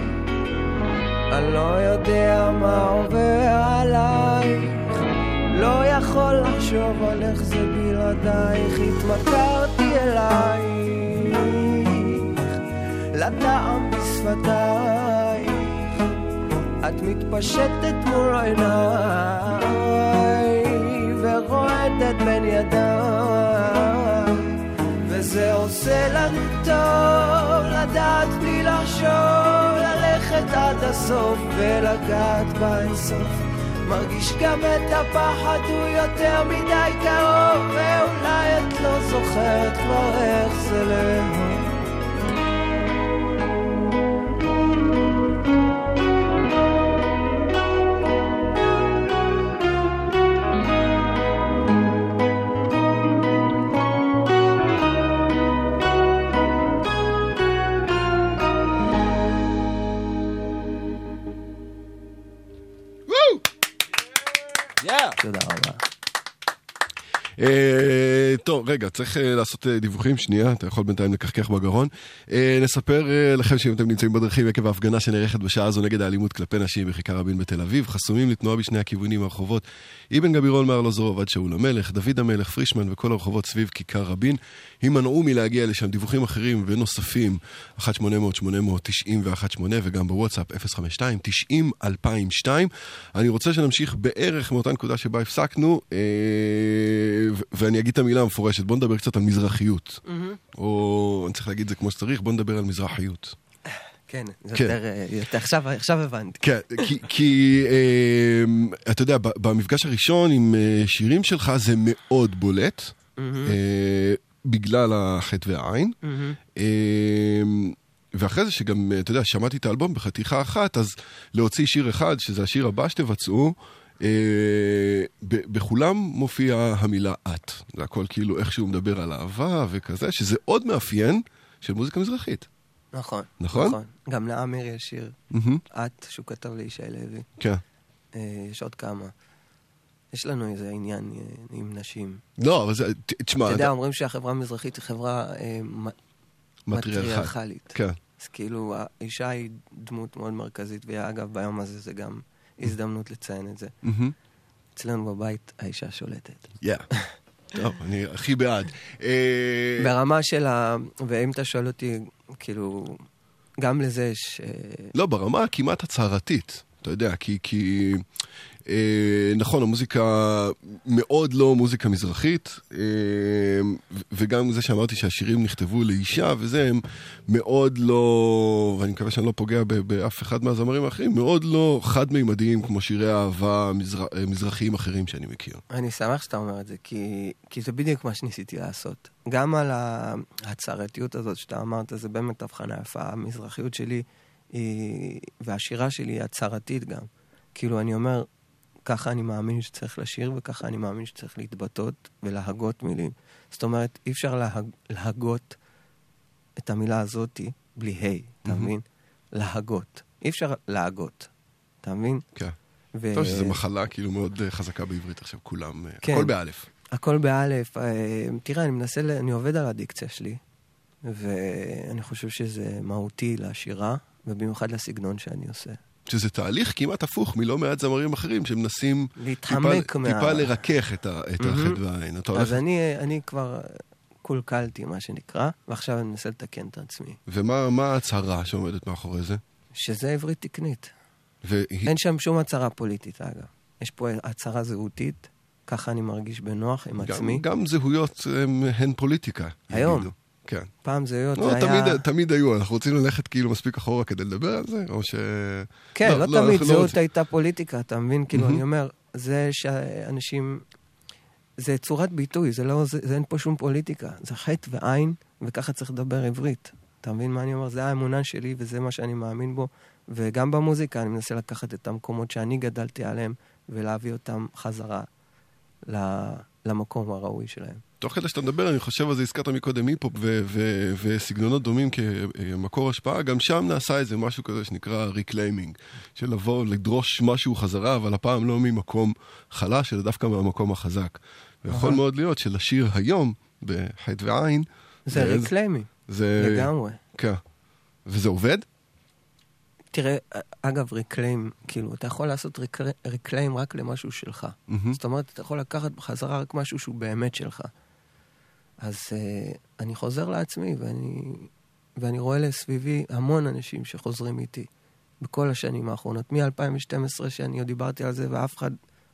אני לא יודע מה עובר עלייך, לא יכול לחשוב על איך זה בלעדייך, התמכרתי אלייך, לטעם בשפתייך, את מתפשטת מול עיניי, ורועדת בין ידיי, וזה עושה לנו טוב לדעת בלי לחשוב, ללכת עד הסוף ולגעת באינסוף. מרגיש גם את הפחד, הוא יותר מדי קרוב, ואולי את לא זוכרת כבר איך זה לאהוב. צריך אה, לעשות אה, דיווחים, שנייה, אתה יכול בינתיים לקחקח בגרון. אה, נספר אה, לכם שאם אתם נמצאים בדרכים עקב ההפגנה שנערכת בשעה הזו נגד האלימות כלפי נשים בכיכר רבין בתל אביב, חסומים לתנועה בשני הכיוונים מהרחובות אבן גבירול מארלוזורוב עד שאול המלך, דוד המלך, פרישמן וכל הרחובות סביב כיכר רבין. הימנעו מלהגיע לשם דיווחים אחרים ונוספים, 1-800-890 ו-18 וגם בוואטסאפ 052-90-2002. אני רוצה שנמשיך בערך מאותה נקודה שבה הפסקנו, ואני אגיד את המילה המפורשת, בוא נדבר קצת על מזרחיות. או, אני צריך להגיד את זה כמו שצריך, בוא נדבר על מזרחיות. כן, זה כן. יותר, אה, יותר, עכשיו, עכשיו הבנתי. כן, כי, כי אה, אתה יודע, במפגש הראשון עם אה, שירים שלך זה מאוד בולט. אה, בגלל החטא והעין. אה, ואחרי זה שגם, אה, אתה יודע, שמעתי את האלבום בחתיכה אחת, אז להוציא שיר אחד, שזה השיר הבא שתבצעו, אה, בכולם מופיעה המילה את. זה הכל כאילו איכשהו מדבר על אהבה וכזה, שזה עוד מאפיין של מוזיקה מזרחית. נכון. נכון? גם לאמיר יש שיר. את, שהוא כתב לישי לוי. כן. אה, יש עוד כמה. יש לנו איזה עניין אה, עם נשים. לא, אבל זה, תשמע, אתה יודע, אומרים שהחברה המזרחית היא חברה אה. מטריארכלית. כן. אז כאילו, האישה היא דמות מאוד מרכזית, ואגב, ביום הזה זה גם הזדמנות לציין את זה. אצלנו בבית האישה שולטת. טוב, אני הכי בעד. אה, ברמה של ה... ואם אתה שואל אותי, כאילו, גם לזה יש... לא, ברמה הכמעט הצהרתית, אתה יודע, כי... כי נכון, המוזיקה מאוד לא מוזיקה מזרחית, אה, וגם זה שאמרתי שהשירים נכתבו לאישה וזה, הם מאוד לא, ואני מקווה שאני לא פוגע באף אחד מהזמרים האחרים, מאוד לא חד-מימדיים כמו שירי אהבה מזר, אה, מזרחיים אחרים שאני מכיר. אני שמח שאתה אומר את זה, כי, כי זה בדיוק מה שניסיתי לעשות. גם על ההצהרתיות הזאת שאתה אמרת, זה באמת הבחנה יפה. המזרחיות שלי היא, והשירה שלי היא הצהרתית גם. כאילו, אני אומר, ככה אני מאמין שצריך לשיר, וככה אני מאמין שצריך להתבטאות ולהגות מילים. זאת אומרת, אי אפשר להג, להגות את המילה הזאתי בלי ה', אתה מהמם. מבין? להגות. אי אפשר להגות, אתה מבין? כן. ו- טוב, שזו מחלה כאילו מאוד אה, חזקה בעברית עכשיו, כולם, אה, כן. הכל באלף. הכל באלף. אה, תראה, אני מנסה, אני עובד על הדיקציה שלי, ואני חושב שזה מהותי לשירה, ובמיוחד לסגנון שאני עושה. שזה תהליך כמעט הפוך מלא מעט זמרים אחרים שמנסים להתחמק טיפה, מה- טיפה לרכך את, ה, את מהמם. החטא והעין. אתה הולך, אז אני, אני כבר קולקלתי, מה שנקרא, ועכשיו אני מנסה לתקן את עצמי. ומה מה ההצהרה שעומדת מאחורי זה? שזה עברית תקנית. והיא, אין שם שום הצהרה פוליטית, אגב. יש פה הצהרה זהותית, ככה אני מרגיש בנוח עם עצמי. גם, גם זהויות הם, הן פוליטיקה. היום. יגידו. כן. פעם זהויות לא, זה תמיד, היה... תמיד היו, אנחנו רוצים ללכת כאילו מספיק אחורה כדי לדבר על זה, או ש... כן, לא, לא תמיד, אנחנו לא זהות רוצים. הייתה פוליטיקה, אתה מבין? כאילו, מהמם. אני אומר, זה שאנשים... זה צורת ביטוי, זה לא, זה, זה אין פה שום פוליטיקה. זה חטא ועין, וככה צריך לדבר עברית. אתה מבין מה אני אומר? זה האמונה שלי וזה מה שאני מאמין בו. וגם במוזיקה אני מנסה לקחת את המקומות שאני גדלתי עליהם ולהביא אותם חזרה ל- למקום הראוי שלהם. תוך כדי שאתה מדבר, אני חושב על זה, הזכרת מקודם היפ-הופ וסגנונות דומים כמקור השפעה, גם שם נעשה איזה משהו כזה שנקרא reclaiming, של לבוא, לדרוש משהו חזרה, אבל הפעם לא ממקום חלש, אלא דווקא מהמקום החזק. ויכול. מאוד להיות שלשיר היום, בחי"ת ועי"ן, זה reclaiming, זה... לגמרי. כן. וזה עובד? תראה, אגב, reclaim, כאילו, אתה יכול לעשות recl- reclaim רק למשהו שלך. מהמם. זאת אומרת, אתה יכול לקחת בחזרה רק משהו שהוא באמת שלך. אז uh, אני חוזר לעצמי, ואני, ואני רואה לסביבי המון אנשים שחוזרים איתי בכל השנים האחרונות. מ-2012, שאני עוד דיברתי על זה, ואף אחד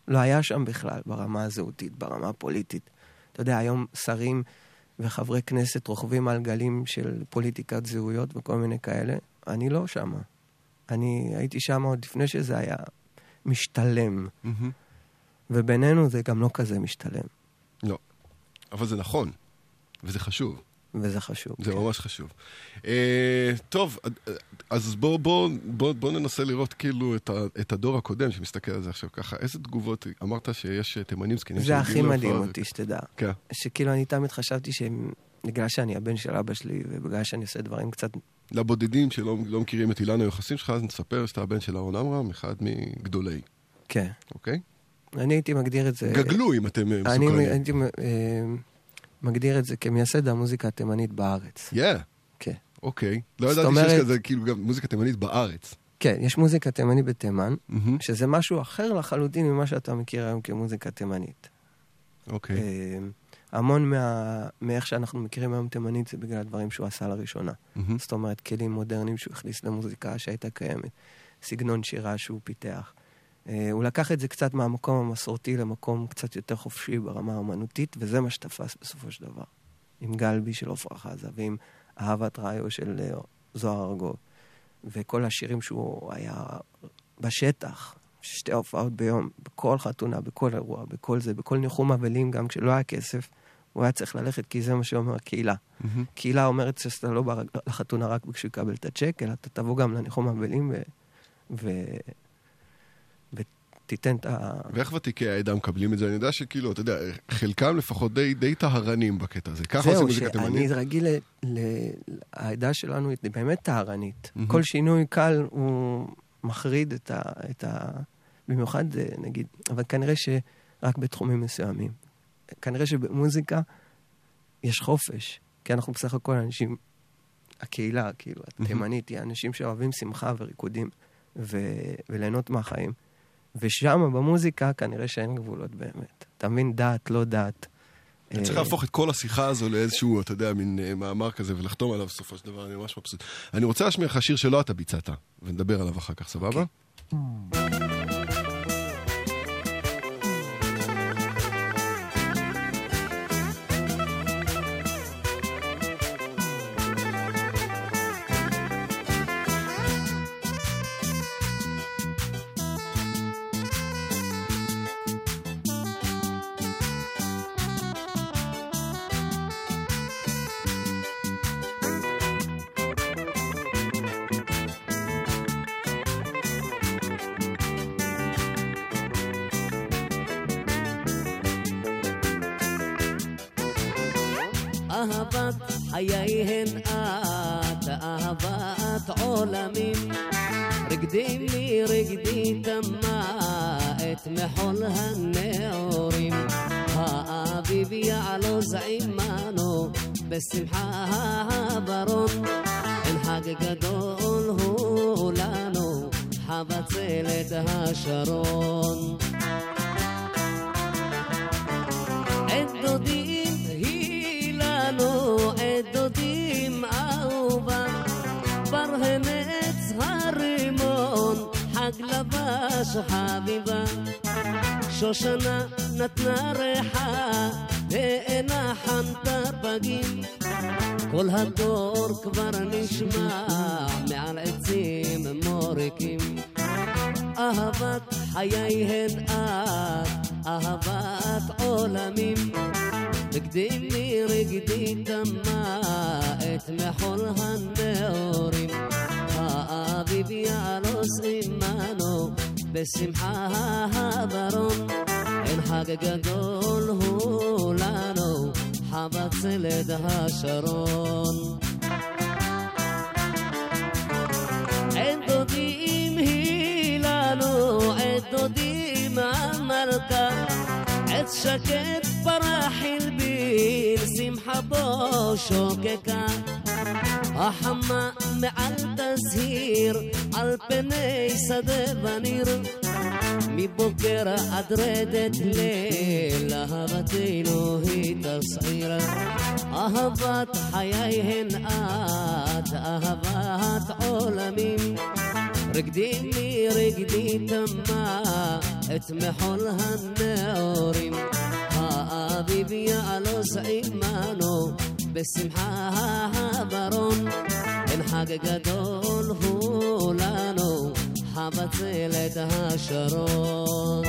לא היה שם בכלל, ברמה הזהותית, ברמה הפוליטית. אתה יודע, היום שרים וחברי כנסת רוכבים על גלים של פוליטיקת זהויות וכל מיני כאלה. אני לא שמה. אני הייתי שם עוד לפני שזה היה משתלם. מהמם. ובינינו זה גם לא כזה משתלם. לא. אבל זה נכון, וזה חשוב. וזה חשוב. זה ממש חשוב. אה, טוב, אז בואו בוא, בוא, בוא ננסה לראות כאילו את, ה, את הדור הקודם שמסתכל על זה עכשיו ככה. איזה תגובות, אמרת שיש אה, תימנים זקנים זה הכי מדהים אותי, שתדע. כן. שכאילו אני תמיד חשבתי שבגלל שאני הבן של אבא שלי, ובגלל שאני עושה דברים קצת... לבודדים שלא לא מכירים את אילן היוחסין שלך, אז נספר שאתה הבן של אהרון עמרם, אחד מגדולי. כן. אוקיי? אני הייתי מגדיר את זה... גגלו אם אתם אה, אני מסוכנים. הייתי אה, מגדיר את זה כמייסד המוזיקה התימנית בארץ. יא. כן. אוקיי. לא זאת ידעתי שיש אומרת- כזה, כאילו, גם מוזיקה תימנית בארץ. כן, יש מוזיקה תימנית בתימן, מהמם. שזה משהו אחר לחלוטין ממה שאתה מכיר היום כמוזיקה תימנית. אוקיי. אה, המון מה, מאיך שאנחנו מכירים היום תימנית זה בגלל הדברים שהוא עשה לראשונה. מהמם. זאת אומרת, כלים מודרניים שהוא הכניס למוזיקה שהייתה קיימת, סגנון שירה שהוא פיתח. אה, הוא לקח את זה קצת מהמקום המסורתי למקום קצת יותר חופשי ברמה האומנותית, וזה מה שתפס בסופו של דבר. עם גלבי של עפרה חזה, ועם אהבת ראיו של אה, זוהר ארגוב, וכל השירים שהוא היה בשטח, שתי הופעות ביום, בכל חתונה, בכל אירוע, בכל זה, בכל ניחום אבלים, גם כשלא היה כסף, הוא היה צריך ללכת כי זה מה שאומר הקהילה. מהמם. קהילה אומרת שאתה לא בא לחתונה רק בשביל לקבל את הצ'ק, אלא אתה תבוא גם לניחום אבלים ו... ו... ותיתן את ה... ואיך ותיקי העדה מקבלים את זה? אני יודע שכאילו, אתה יודע, חלקם לפחות די, די טהרנים בקטע הזה. ככה עושים זהו, מוזיקה תימנית. שאני רגיל, ל... העדה שלנו היא באמת טהרנית. מהמם. כל שינוי קל הוא מחריד את ה... את ה... במיוחד, אה, נגיד, אבל כנראה שרק בתחומים מסוימים. כנראה שבמוזיקה יש חופש, כי אנחנו בסך הכל אנשים, הקהילה, כאילו, התימנית, היא אנשים שאוהבים שמחה וריקודים ו... וליהנות מהחיים. ושם, במוזיקה, כנראה שאין גבולות באמת. אתה מבין? דת, לא דת. אני צריך אה, להפוך את כל השיחה הזו לאיזשהו, אתה יודע, מין אה, מאמר כזה ולחתום עליו בסופו של דבר, אני ממש מבסוט. אני רוצה להשמיע לך שיר שלא אתה ביצעת, ונדבר עליו אחר כך, סבבה? אהבת רגדי מרגדי תמה את מחול הנעורים. האביב יעלוז עמנו בשמחה הברון. אין חג גדול הוא לנו, חבצלת השרון. עת דודים היא לנו, חג לבש חביבה. שושנה נתנה ריחה, ואינה חנתה פגים. כל הדור כבר נשמע מעל עצים מוריקים. אהבת חיי הן את, אהבת עולמים. רגדי מרגדי דמה את מחול הנעורים. האביב יעלוס עמנו בשמחה הברון. אין חג גדול הוא לנו חבצלת השרון. עת דודים היא לנו, עת דודים המלכה, שקט פרח הלבין, שמחה בו שוקקה. החמה מעל תזהיר, על פני שדה וניר, מבוקר עד רדת ליל, אהבתנו היא תסעיר. אהבת חיי הן את, אהבת עולמים. רקדי לי רקדי תמה, את מחול הנאורים. האביב יעלוז עמנו, בשמחה הברון. אין חג גדול הוא לנו, חבצלת השרון.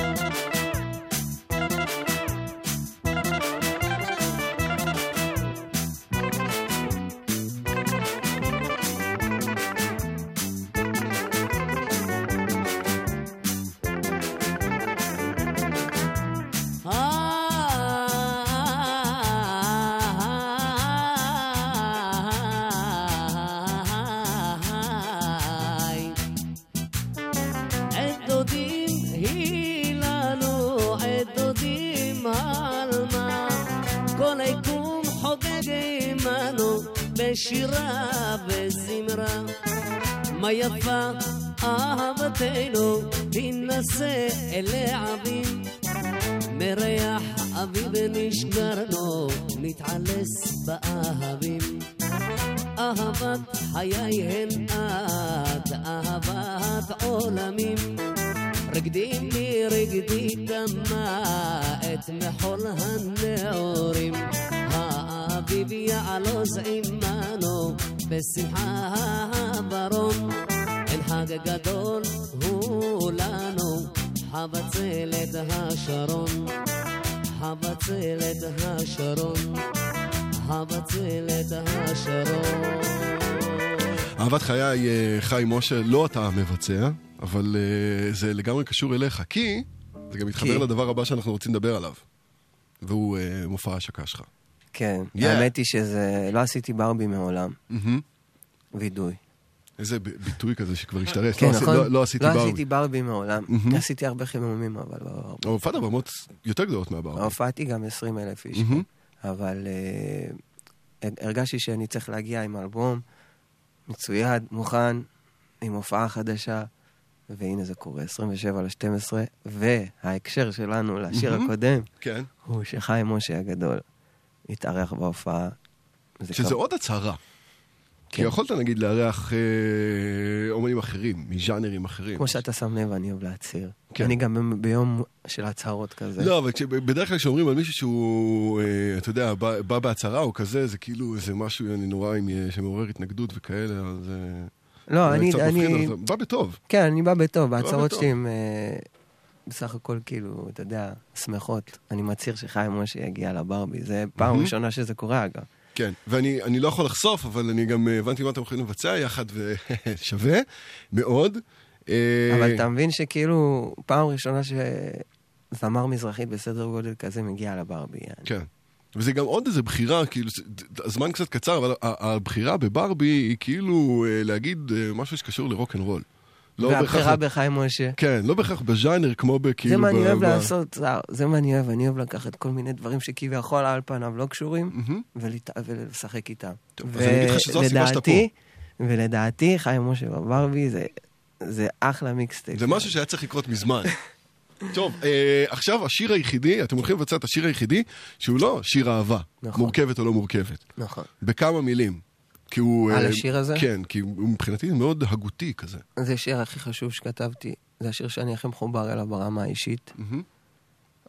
בשירה וזמרה. מה יפה אהבתנו, תינשא אל העבים. מריח אביב נשגרנו, נתעלס באהבים. אהבת חיי הן את, אהבת עולמים. רקדי לי רקדי דמה, את מחול הנאורים. יעלוז עמנו, בשמחה הברון. אין חג גדול הוא לנו, חבצלת השרון. חבצלת השרון. חבצלת השרון. אהבת חיי, אה, חיים משה, לא אתה מבצע, אבל אה, זה לגמרי קשור אליך, כי זה גם מתחבר כי? לדבר הבא שאנחנו רוצים לדבר עליו, והוא אה, מופע ההשקה שלך. כן, Yeah. האמת היא שזה... לא עשיתי ברבי מעולם. מהמם. וידוי. איזה ב- ביטוי כזה שכבר השתרש. כן, לא, עשי- נכון? לא, לא עשיתי לא ברבי. עשיתי ברבי מעולם. מהמם. עשיתי הרבה חימומים, אבל לא הרבה. הופעת במות יותר גדולות מהברבי. הופעתי גם 20 אלף איש. מהמם. אבל אה, הרגשתי שאני צריך להגיע עם אלבום מצויד, מוכן, עם הופעה חדשה, והנה זה קורה, 27 ל-12, וההקשר שלנו לשיר מהמם. הקודם, כן. הוא שחיים משה הגדול התארח בהופעה. זה שזה כבר- עוד הצהרה. כי כן. יכולת נגיד לארח אה, אומנים אחרים, מז'אנרים אחרים. כמו שאתה שם לב, אני אוהב להצהיר. כן. אני גם ביום של הצהרות כזה. לא, אבל בדרך כלל כשאומרים על מישהו שהוא, אה, אתה יודע, בא, בא בהצהרה או כזה, זה כאילו איזה משהו אני נורא אה, שמעורר התנגדות וכאלה, אז... אה, לא, אני... אני- מפחיד, אבל בא בטוב. כן, אני בא בטוב, בטוב. שלי הן אה, בסך הכל כאילו, אתה יודע, שמחות. אני מצהיר שחיים משה יגיע לברבי, זה פעם מהמם. ראשונה שזה קורה אגב. כן, ואני אני לא יכול לחשוף, אבל אני גם אה, הבנתי מה אתם יכולים לבצע יחד, ושווה [laughs] מאוד. אה, אבל אתה מבין שכאילו, פעם ראשונה שזמר מזרחית בסדר גודל כזה מגיע לברבי. כן. וזה גם עוד איזה בחירה, כאילו, הזמן קצת קצר, אבל הבחירה בברבי היא כאילו אה, להגיד אה, משהו שקשור לרוק אנד רול. לא והבחירה בחיים משה. כן, לא בהכרח בז'אנר, כמו בכאילו... זה מה אני אוהב ב- לעשות, זה מה אני אוהב, אני אוהב לקחת כל מיני דברים שכביכול על פניו לא קשורים, ולשחק איתם. אז אני אגיד לך שזו הסיבה שאתה ולדעתי- ולדעתי, חיים משה בברבי זה- זה אחלה mixtape. זה משהו שהיה צריך לקרות מזמן. [laughs] טוב, אה, עכשיו השיר היחידי, אתם הולכים לבצע את השיר היחידי, שהוא לא שיר אהבה, נכון. מורכבת או לא מורכבת. נכון. בכמה מילים. כי הוא... על אה, השיר הזה? כן, כי הוא מבחינתי מאוד הגותי כזה. זה השיר הכי חשוב שכתבתי, זה השיר שאני הכי מחובר אליו ברמה האישית.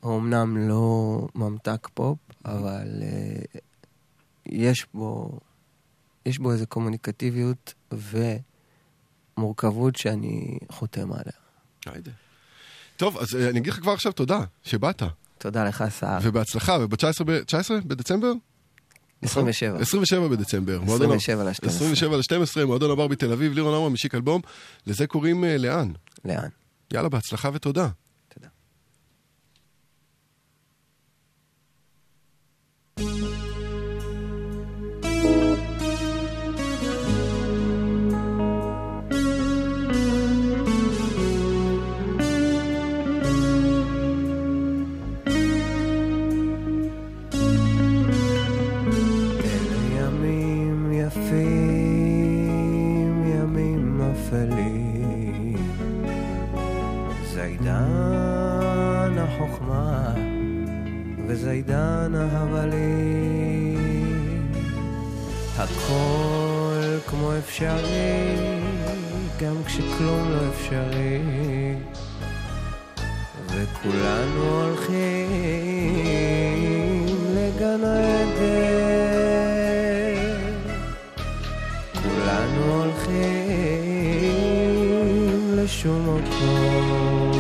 הוא אמנם לא ממתק פופ, אבל אה, יש בו, יש בו איזו קומוניקטיביות ומורכבות שאני חותם עליה. טוב, אז אה, אני אגיד לך כבר עכשיו תודה שבאת. תודה לך, סער. ובהצלחה, וב-19 בדצמבר? 27. 27 בדצמבר. מועדון- 27 ל-12. 27 ל-12, מועדון הבר בתל אביב, לירון ארמה משיק אלבום. לזה קוראים אה, לאן. לאן. יאללה, בהצלחה ותודה. אפשרי, גם כשכלום לא אפשרי. וכולנו הולכים לגן העדן. כולנו הולכים לשום מקום.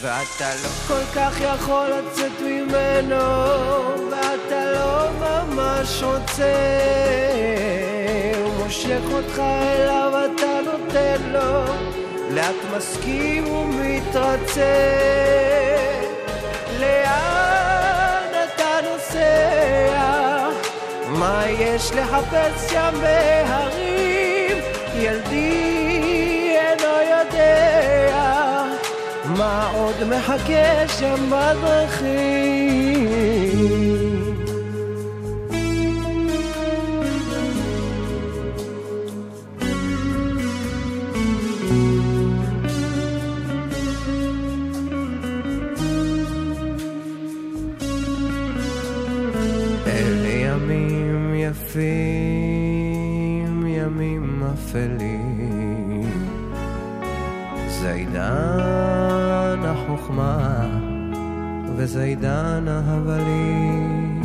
ואתה לא כל כך יכול לצאת ממנו, ואתה לא ממש רוצה. הוא מושך אותך אליו, אתה נותן לו, לאט מסכים ומתרצה. לאן אתה נוסע? מה יש לחפש שם בהרים? ילדי אינו יודע מה עוד מחכה שם בדרכים. וזה עידן ההבלים.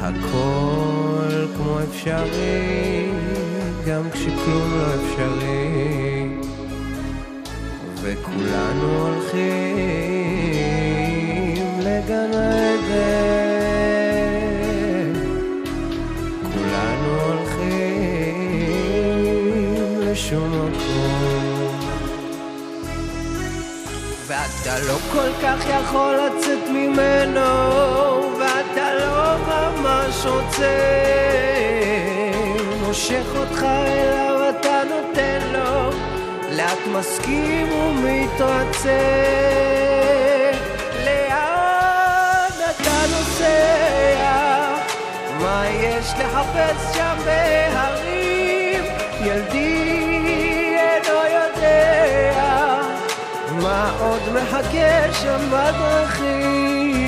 הכל כמו אפשרי, גם כשכלום לא אפשרי. וכולנו הולכים לגן עדן. כל כך יכול לצאת ממנו, ואתה לא ממש רוצה. מושך אותך אליו, אתה נותן לו, לאט מסכים ומתרצה. לאן אתה נוסע? מה יש לחפש שם בהרים? ילדי מה עוד מחכה שם בדרכים.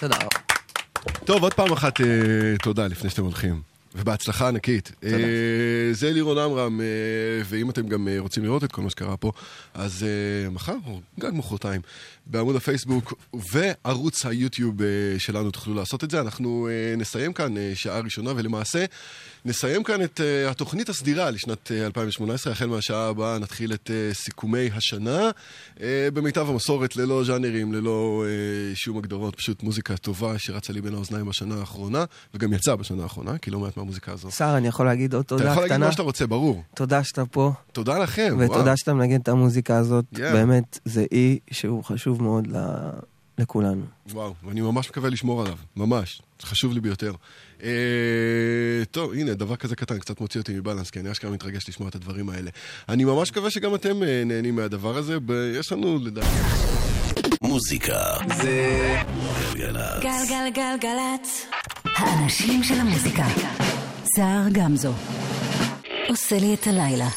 תודה רבה. טוב, עוד פעם אחת אה, תודה לפני שאתם הולכים. ובהצלחה ענקית. תודה. אה, זה לירון עמרם, אה, ואם אתם גם אה, רוצים לראות את כל מה שקרה פה, אז מחר, או גג מחרתיים, בעמוד הפייסבוק וערוץ היוטיוב שלנו תוכלו לעשות את זה. אנחנו נסיים כאן שעה ראשונה, ולמעשה נסיים כאן את אה, התוכנית הסדירה לשנת אה, 2018. החל מהשעה הבאה נתחיל את אה, סיכומי השנה, אה, במיטב המסורת, ללא ז'אנרים, ללא אה, שום הגדרות, פשוט מוזיקה טובה שרצה לי בין האוזניים בשנה האחרונה, וגם יצאה בשנה האחרונה, כי לא מעט מהמוזיקה הזו. שר, אני יכול להגיד עוד תודה אתה קטנה? יכול להגיד מה שאתה רוצה, ברור. תודה שאתה פה. תודה לכם, ותודה וואו. שאתה מנגן את המוזיקה הזאת. Yeah. באמת, זה אי שהוא חשוב מאוד ל- לכולנו. וואו, ואני ממש מקווה לשמור עליו, ממש, זה חשוב לי ביותר. אה, טוב, הנה, דבר כזה קטן, קצת מוציא אותי מבלנס, כי אני אשכרה מתרגש לשמוע את הדברים האלה. אני ממש מקווה שגם אתם אה, נהנים מהדבר הזה, ב- יש לנו לדעתי... מוזיקה זה גלגלצ. גלגלגלגלצ. האנשים של המוזיקה. סער גמזו. עושה לי את הלילה.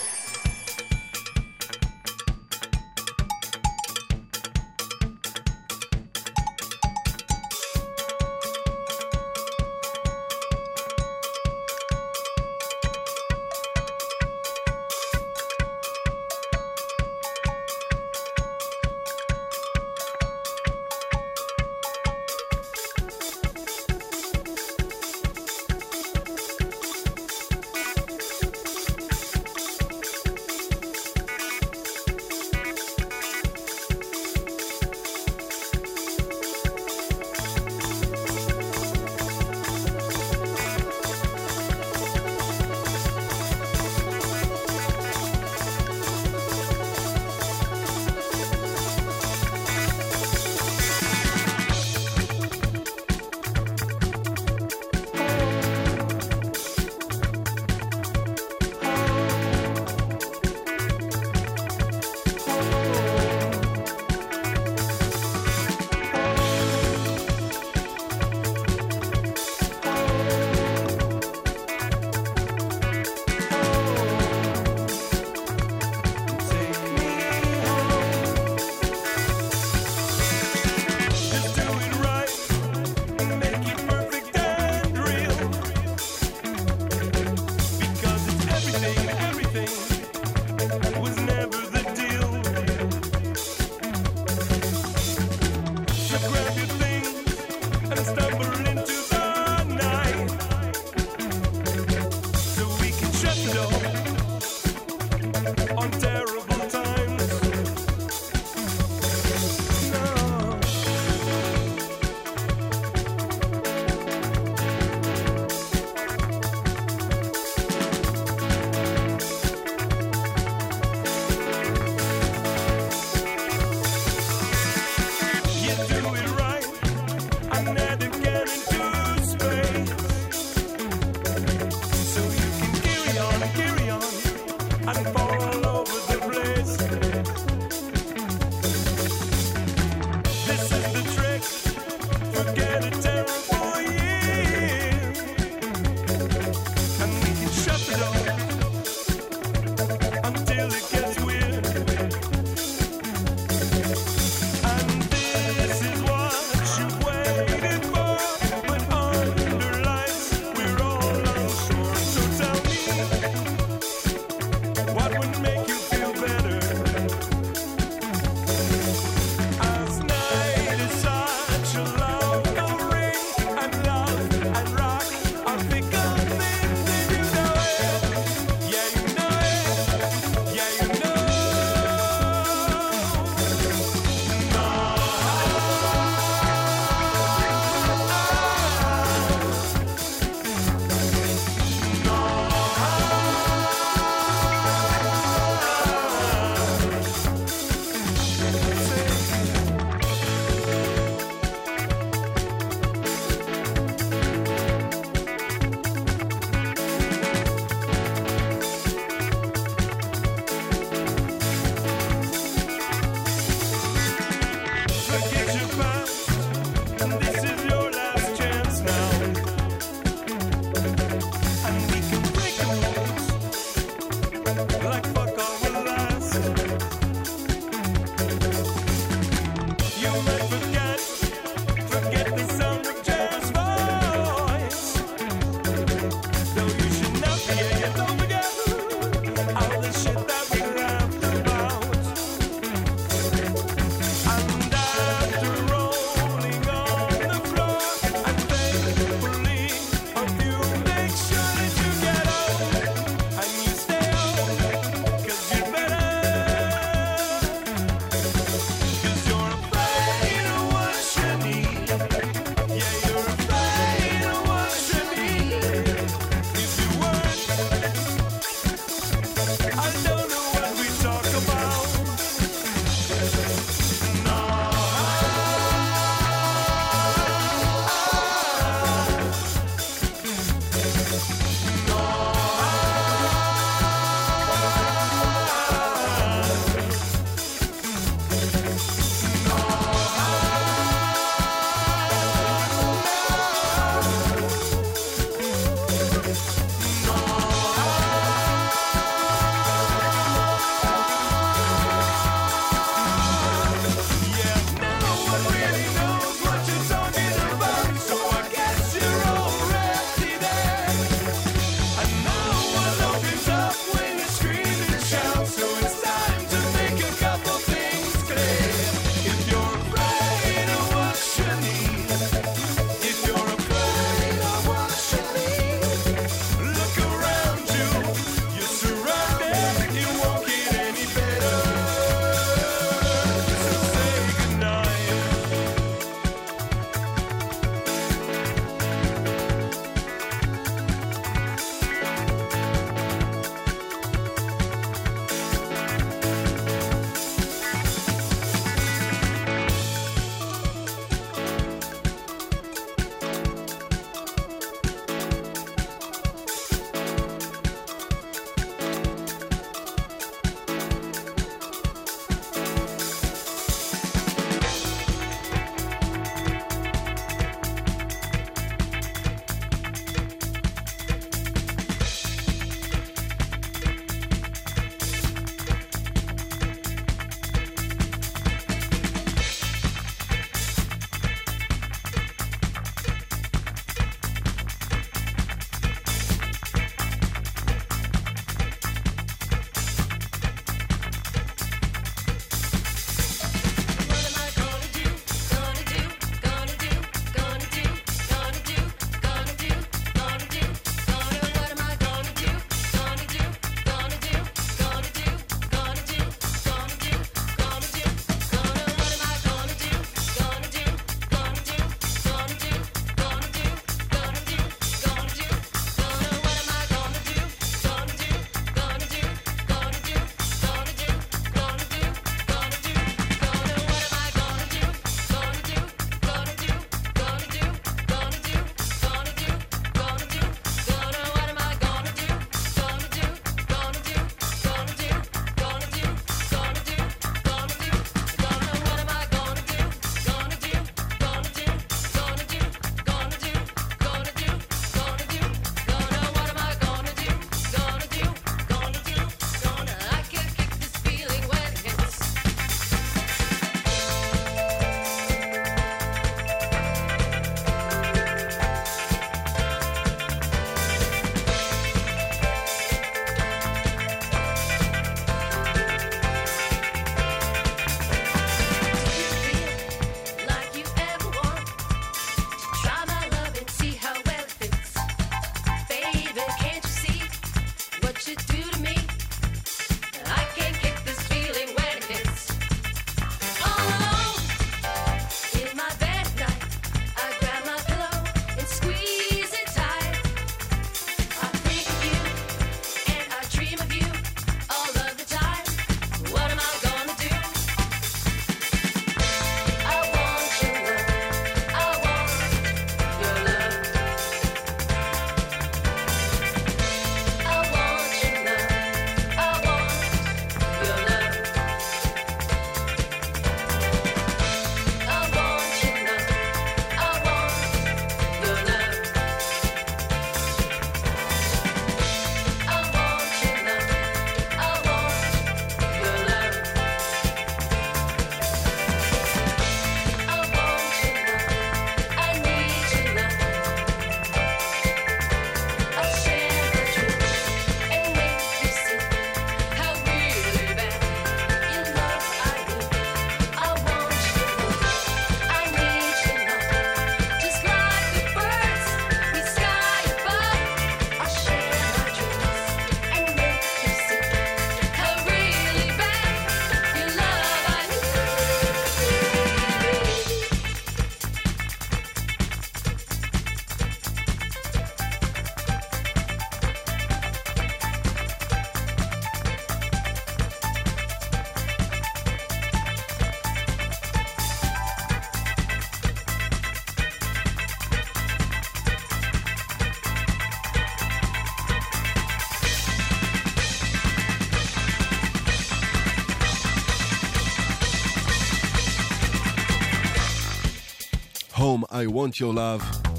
I Want Your Love.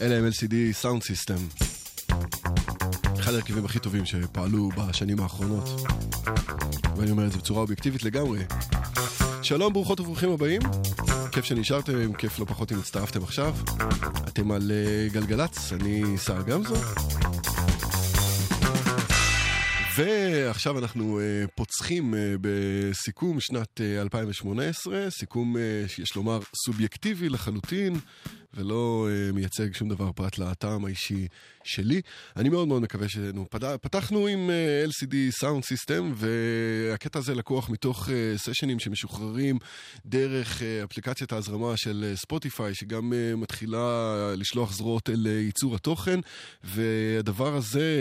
אלה הם LCD Sound System. אחד ההרכבים הכי טובים שפעלו בשנים האחרונות. ואני אומר את זה בצורה אובייקטיבית לגמרי. שלום, ברוכות וברוכים הבאים. כיף שנשארתם, כיף לא פחות אם הצטרפתם עכשיו. אתם על אה, גלגלצ, אני סער גמזו. ועכשיו אנחנו uh, פוצחים uh, בסיכום שנת uh, 2018, סיכום uh, שיש לומר סובייקטיבי לחלוטין, ולא uh, מייצג שום דבר פרט לטעם האישי שלי. אני מאוד מאוד מקווה ש... נו, פד... פתחנו עם uh, LCD Sound System, והקטע הזה לקוח מתוך uh, סשנים שמשוחררים דרך uh, אפליקציית ההזרמה של ספוטיפיי, שגם uh, מתחילה לשלוח זרועות אל uh, ייצור התוכן, והדבר הזה,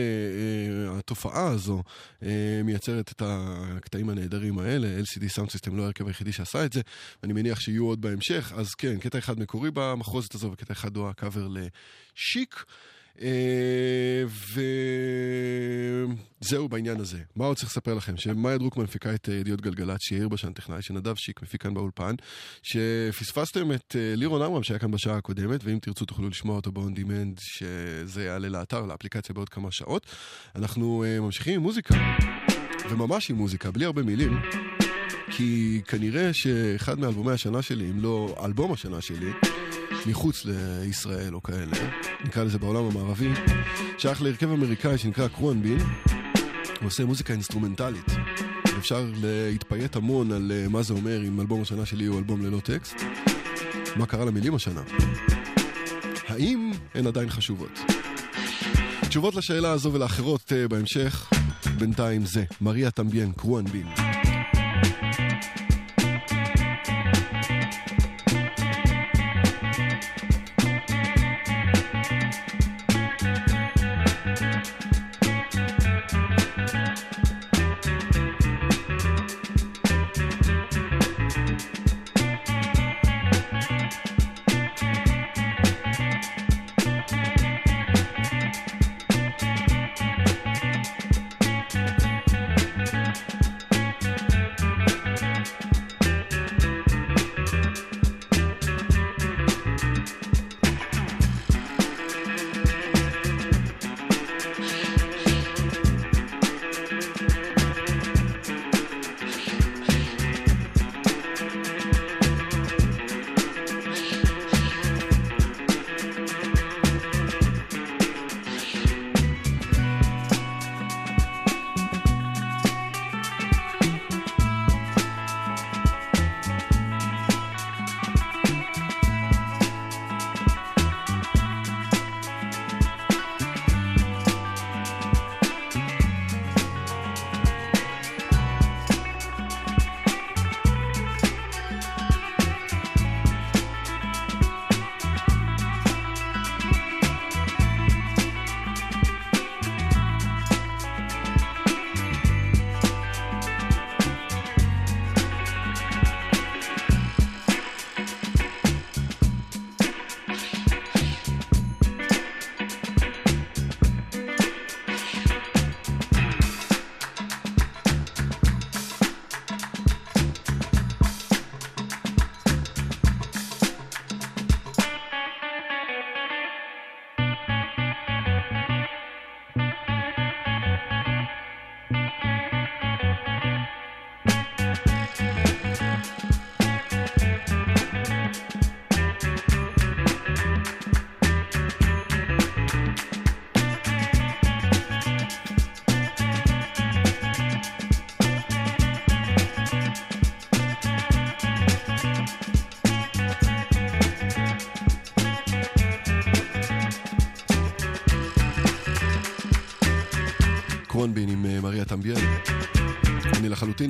uh, התופעה הזו, uh, מייצרת את הקטעים הנהדרים האלה. LCD Sound System לא ההרכב היחידי שעשה את זה, ואני מניח שיהיו עוד בהמשך, אז כן, קטע אחד מקורי במחרוזת הזו, וקטע אחד הוא הקאבר לשיק. אה, וזהו בעניין הזה. מה עוד צריך לספר לכם? שמאיה דרוקמן מפיקה את אה, ידיעות גלגלצ, שיאיר בשן טכנאי, שנדב שיק מפיק כאן באולפן, שפספסתם את אה, לירון עמרם שהיה כאן בשעה הקודמת, ואם תרצו תוכלו לשמוע אותו ב-on demand, שזה יעלה לאתר, לאפליקציה בעוד כמה שעות. אנחנו ממשיכים עם מוזיקה, וממש עם מוזיקה, בלי הרבה מילים. כי כנראה שאחד מאלבומי השנה שלי, אם לא אלבום השנה שלי, מחוץ לישראל או כאלה, נקרא לזה בעולם המערבי, שייך להרכב אמריקאי שנקרא Khruangbin, הוא עושה מוזיקה אינסטרומנטלית. אפשר להתפייט המון על אה, מה זה אומר אם אלבום השנה שלי הוא אלבום ללא טקסט. מה קרה למילים השנה? האם הן עדיין חשובות? תשובות לשאלה הזו ולאחרות אה, בהמשך, בינתיים זה מריה טמביאן קרואנבין.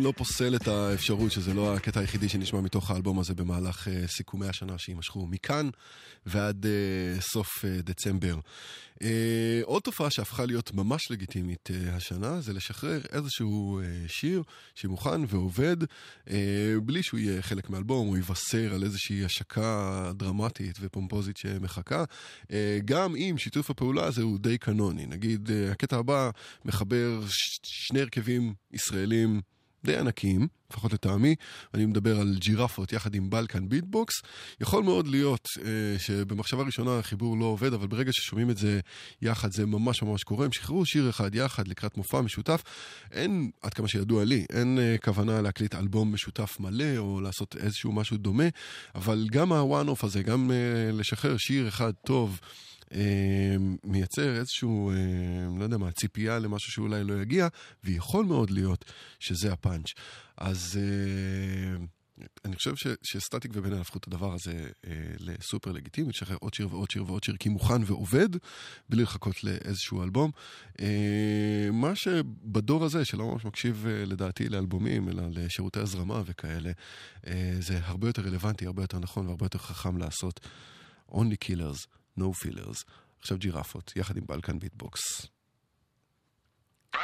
לא פוסל את האפשרות שזה לא הקטע היחידי שנשמע מתוך האלבום הזה במהלך uh, סיכומי השנה שיימשכו מכאן ועד uh, סוף uh, דצמבר. Uh, עוד תופעה שהפכה להיות ממש לגיטימית uh, השנה זה לשחרר איזשהו uh, שיר שמוכן ועובד uh, בלי שהוא יהיה חלק מאלבום, הוא יבשר על איזושהי השקה דרמטית ופומפוזית שמחכה, uh, גם אם שיתוף הפעולה הזה הוא די קנוני. נגיד, uh, הקטע הבא מחבר ש- שני הרכבים ישראלים די ענקיים, לפחות לטעמי, אני מדבר על ג'ירפות יחד עם בלקן ביטבוקס. יכול מאוד להיות אה, שבמחשבה ראשונה החיבור לא עובד, אבל ברגע ששומעים את זה יחד זה ממש ממש קורה. הם שחררו שיר אחד יחד לקראת מופע משותף. אין, עד כמה שידוע לי, אין אה, כוונה להקליט אלבום משותף מלא או לעשות איזשהו משהו דומה, אבל גם ה-one-off הזה, גם אה, לשחרר שיר אחד טוב, מייצר איזשהו, אה, לא יודע מה, ציפייה למשהו שאולי לא יגיע, ויכול מאוד להיות שזה הפאנץ'. אז אה, אני חושב ש, שסטטיק ובן אל הפכו את הדבר הזה אה, לסופר לגיטימי, לשחרר עוד שיר ועוד שיר ועוד שיר, כי מוכן ועובד, בלי לחכות לאיזשהו אלבום. אה, מה שבדור הזה, שלא ממש מקשיב אה, לדעתי לאלבומים, אלא לשירותי הזרמה וכאלה, אה, זה הרבה יותר רלוונטי, הרבה יותר נכון והרבה יותר חכם לעשות. Only Killers, No Fillers. עכשיו ג'ירפות, יחד עם בלקן ביטבוקס. לא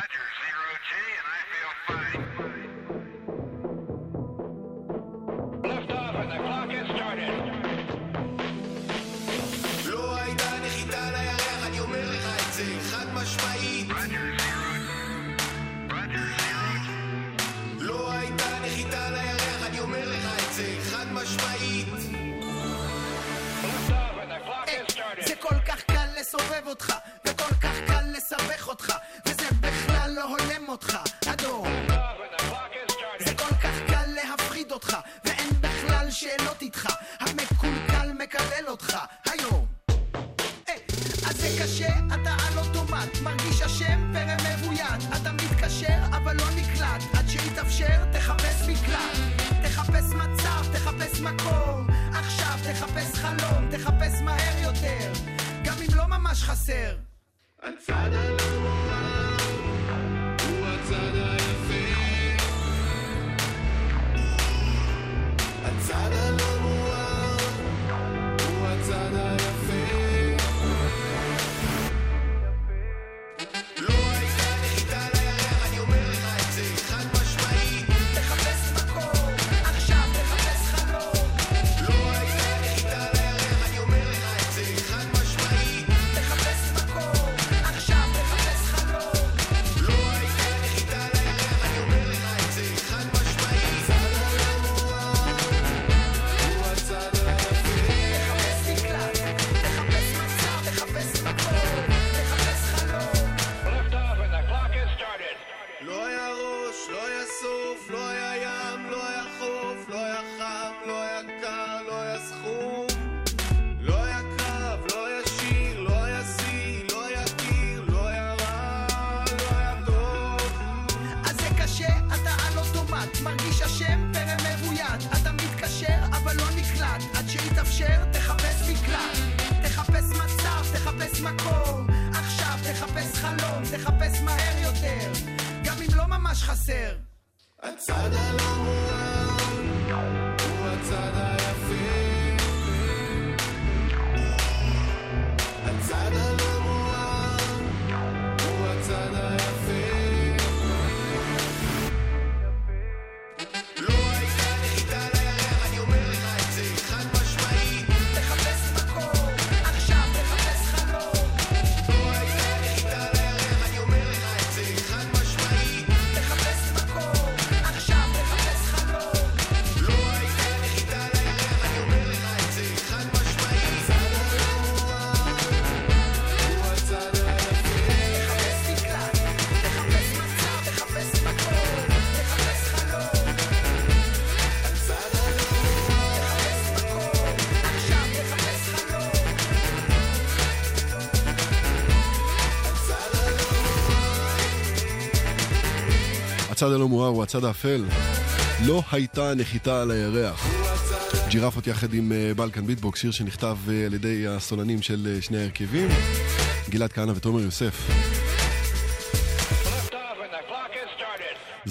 לסובב אותך, וכל כך קל לסבך אותך, וזה בכלל לא הולם אותך, אדום. זה כל כך קל להפחיד אותך, ואין בכלל שאלות איתך, המקולקל מקלל אותך, היום. אז זה קשה, אתה על אוטומט, מרגיש אשם, פרא מבוית, אתה מתקשר אבל לא נקלט, עד שיתאפשר תחפש מקלט, תחפש מצב, תחפש מקום, עכשיו תחפש חלום, תחפש מהר יותר, ממש חסר. הצד הלא הוא הצד היפה. הצד הלא הצד הלא מואר הוא הצד האפל. לא הייתה נחיתה על הירח. ג'ירפות יחד עם אה, Balkan Beat Box, שיר שנכתב אה, על ידי הסולנים של אה, שני ההרכבים, גלעד כהנא ותומר יוסף.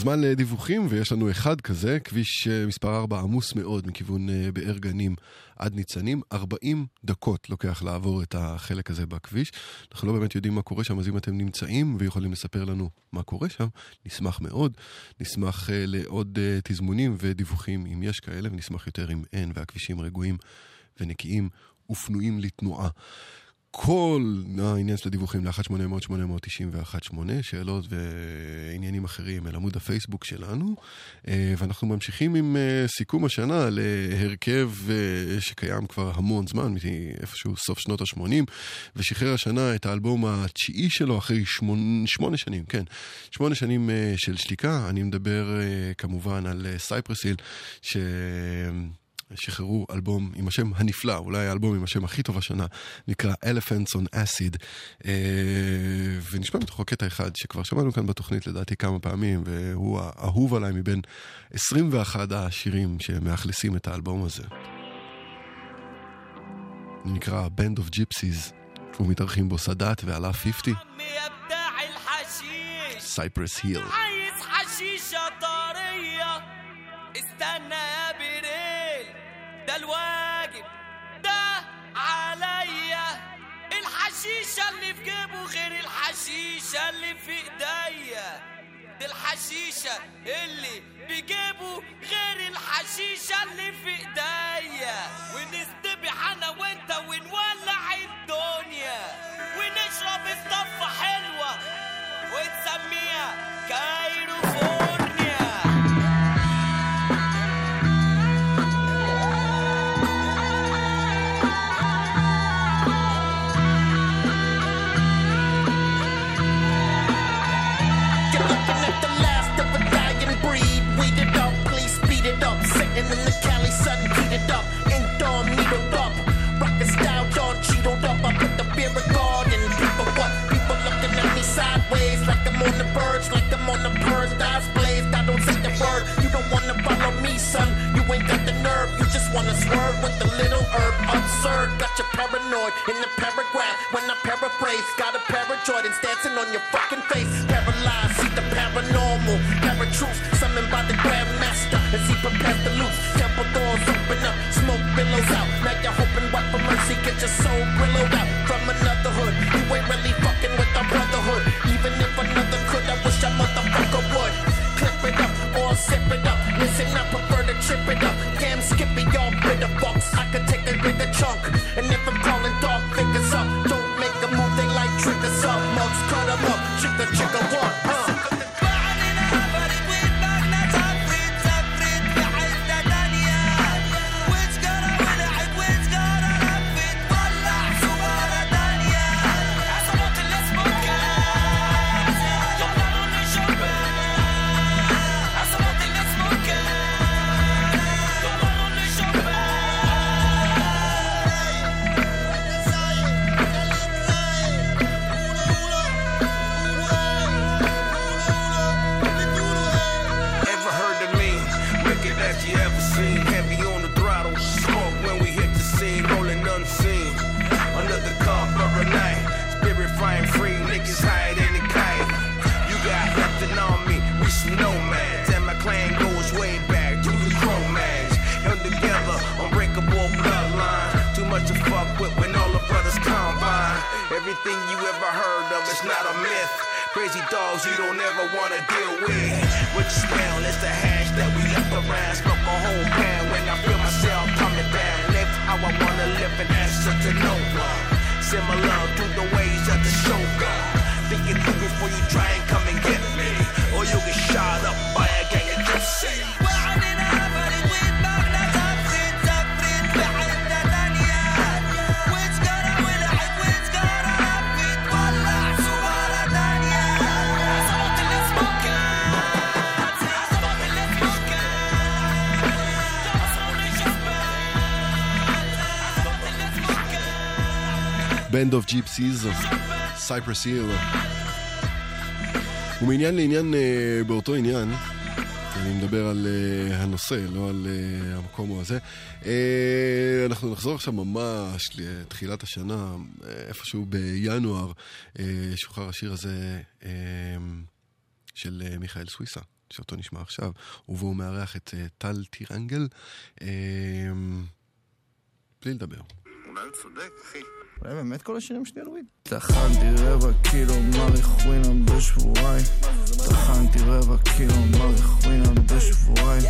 זמן לדיווחים, ויש לנו אחד כזה, כביש אה, מספר 4 עמוס מאוד מכיוון אה, באר גנים עד ניצנים. 40 דקות לוקח לעבור את החלק הזה בכביש. אנחנו לא באמת יודעים מה קורה שם, אז אם אתם נמצאים ויכולים לספר לנו מה קורה שם, נשמח מאוד. נשמח אה, לעוד אה, תזמונים ודיווחים אם יש כאלה, ונשמח יותר אם אין, והכבישים רגועים ונקיים ופנויים לתנועה. כל העניין של הדיווחים ל-1-800-890-118, שאלות ועניינים אחרים אל עמוד הפייסבוק שלנו. אה, ואנחנו ממשיכים עם אה, סיכום השנה להרכב אה, שקיים כבר המון זמן, מאיפשהו סוף שנות ה-80, ושחרר השנה את האלבום התשיעי שלו אחרי שמונה, שמונה שנים, כן, שמונה שנים של שתיקה. אני מדבר כמובן על סייפרסיל, ש... שחררו אלבום עם השם הנפלא, אולי האלבום עם השם הכי טוב השנה, נקרא Elephants on Acid, אה, ונשמע מתוכו קטע אחד שכבר שמענו כאן בתוכנית לדעתי כמה פעמים, והוא האהוב עליי מבין 21 השירים שמאכלסים את האלבום הזה. הוא נקרא Band of Gypsies, ומתארחים בו סאדאת ועלה 50, بتاع الحشيش סייפרס היל. عايز حشيشة طرية استنى يا بريل ده الواجب. ده عليا. الحشيشة اللي في جيبه غير الحشيشة اللي في إيديا. دي الحشيشة اللي بجيبه غير الحشيشة اللي في إيديا. Wanna swerve with the little herb. Absurd, got you paranoid in the paragraph. When I paraphrase, got a Jordans dancing on your fucking face. Paralyzed, see the paranormal. Paratruths, summoned by the grandmaster. As he prepares to loose, temple doors open up, smoke billows out. Now you're hoping what for mercy, get your soul billowed out from another hood. You ain't really fucking with our brotherhood. Even if another could, I wish a motherfucker would. Clip it up or sip it up. Listen, I prefer to trip it up y'all Band of Gypsies, סייפרס היל. ומעניין לעניין אה, באותו עניין, אני מדבר על אה, הנושא, לא על אה, המקום או הזה. אה, אנחנו נחזור עכשיו ממש לתחילת השנה, אה, איפשהו בינואר, אה, שוחרר השיר הזה אה, של אה, מיכאל סוויסה. שאותו נשמע עכשיו, ובו הוא מארח את אה, טל טירנגל. אה, בלי לדבר. אולי הוא צודק, אחי. אולי באמת כל השירים שלי על וויד? טחנתי רבע קילו מריחואינה בשבועיים. טחנתי רבע קילו מריחואינה בשבועיים.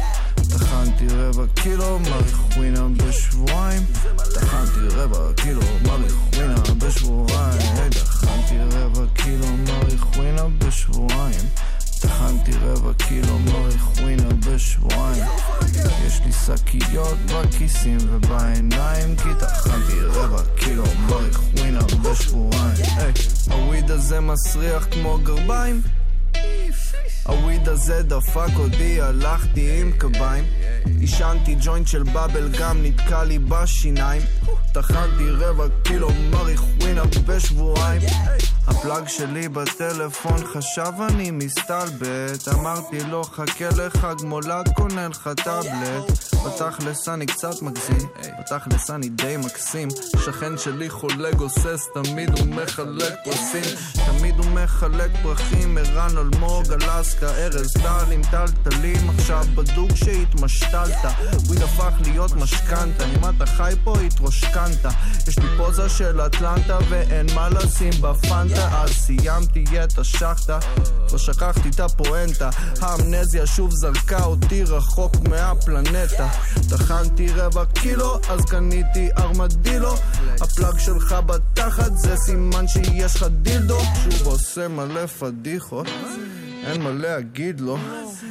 טחנתי רבע קילו מריחואינה בשבועיים. טחנתי רבע קילו מריחואינה בשבועיים. טחנתי רבע קילו מריחואינה בשבועיים. טחנתי רבע קילו מריחווינה בשבועיים. יש לי שקיות בכיסים ובעיניים כי טחנתי רבע קילו מריחואנה בשבועיים. היי, ה weed הזה מסריח כמו גרביים. ה weed הזה דפק אותי, הלכתי עם קביים. עישנתי ג'וינט של bubble gum נתקע לי בשיניים. טחנתי רבע קילו מריחואנה בשבועיים. ה plug שלי בטלפון חשב אני מסתלבט. אמרתי לו חכה לחג מולד קונה לך טאבלט. בתכלס אני קצת מגזים בתכלס אני די מקסים. שכן שלי חולה גוסס תמיד הוא מחלק פרסים. תמיד הוא מחלק פרחים ערן אלמוג אלסקה ארז טל עם טלטלים. עכשיו בדוק שהתמשתלת וויד הפך להיות משכנתה. אם אתה חי פה התרושכנת יש לי פוזה של אטלנטה ואין מה לשים בפנטה אז סיימתי את השחטה. כבר שכחתי את הפואנטה האמנזיה שוב זרקה אותי רחוק מהפלנטה. טחנתי רבע קילו אז קניתי ארמדילו. ה plug שלך בתחת זה סימן שיש לך דילדו. שוב עושה מלא פדיחות אין מה להגיד לו.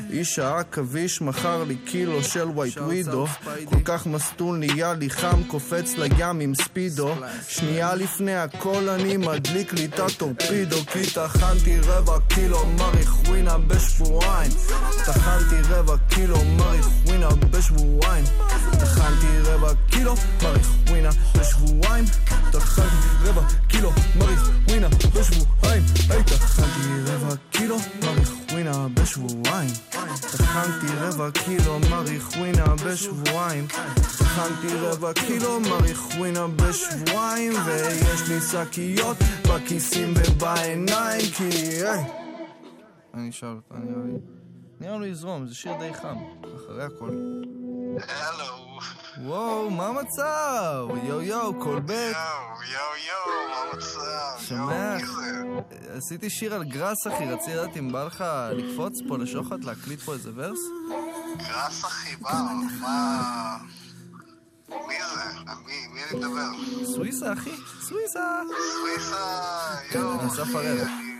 איש העכביש מכר לי קילו של ווייט ווידו כל כך מסטול נהיה לי חם קופץ לים עם ספידו. שנייה לפני הכל אני מדליק לי את הטורפידו כי טחנתי רבע קילו מריחואנה בשבועיים. טחנתי רבע קילו מריחואנה בשבועיים. טחנתי רבע קילו מריחואנה בשבועיים. טחנתי רבע קילו מריחואנה בשבועיים. היי טחנתי רבע קילו מריחואנה בשבועיים. טחנתי רבע קילו מריחואנה בשבועיים. טחנתי רבע קילו מריחואנה בשבועיים ויש לי שקיות בכיסים ובעיניים כי אני אשאל אותה נראה לי נראה לי יזרום זה שיר די חם אחרי הכל הלו. וואו מה המצב יואו יואו קולבק יואו, יואו, יואו, מה המצב? שומע? עשיתי שיר על גראס אחי רציתי לדעת אם בא לך לקפוץ פה לשוחט להקליט פה איזה ורס גראס אחי, בא, מה... מי זה? מי, מי אני מדבר? סוויסה אחי סוויסה סוויסה, כן, יואו, אסף הראל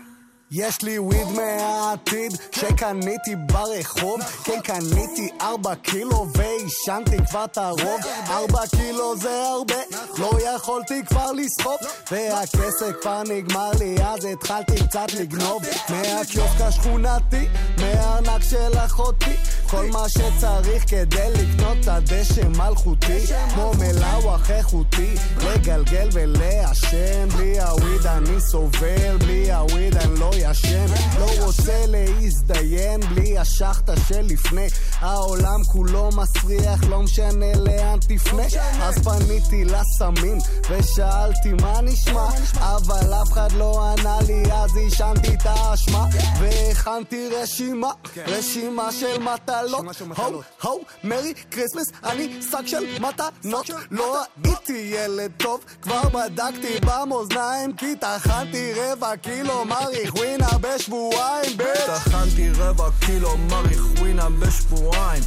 יש לי וויד מהעתיד שקניתי ברחוב. כן קניתי ארבע קילו ועישנתי כבר את הרוב. ארבע קילו זה הרבה לא יכולתי כבר לסחוב. והכסף כבר נגמר לי אז התחלתי קצת לגנוב. מהקיוסק השכונתי מהארנק של אחותי כל מה שצריך כדי לקנות את הדשא מלכותי כמו מלאווח איכותי לגלגל ולעשן. בלי הוויד אני סובל בלי הוויד אני לא ישן. לא רוצה להזדיין בלי השחטה שלפני. העולם כולו מסריח לא משנה לאן תפנה. אז פניתי לסמים ושאלתי מה נשמע אבל אף אחד לא ענה לי אז עישנתי את האשמה והכנתי רשימה. רשימה של מטלות ho ho merry christmas אני שק של מתנות. לא הייתי ילד טוב כבר בדקתי במאזניים כי טחנתי רבע קילו מריחואנה בשבועיים. bitch טחנתי רבע קילו מריחואנה בשבועיים.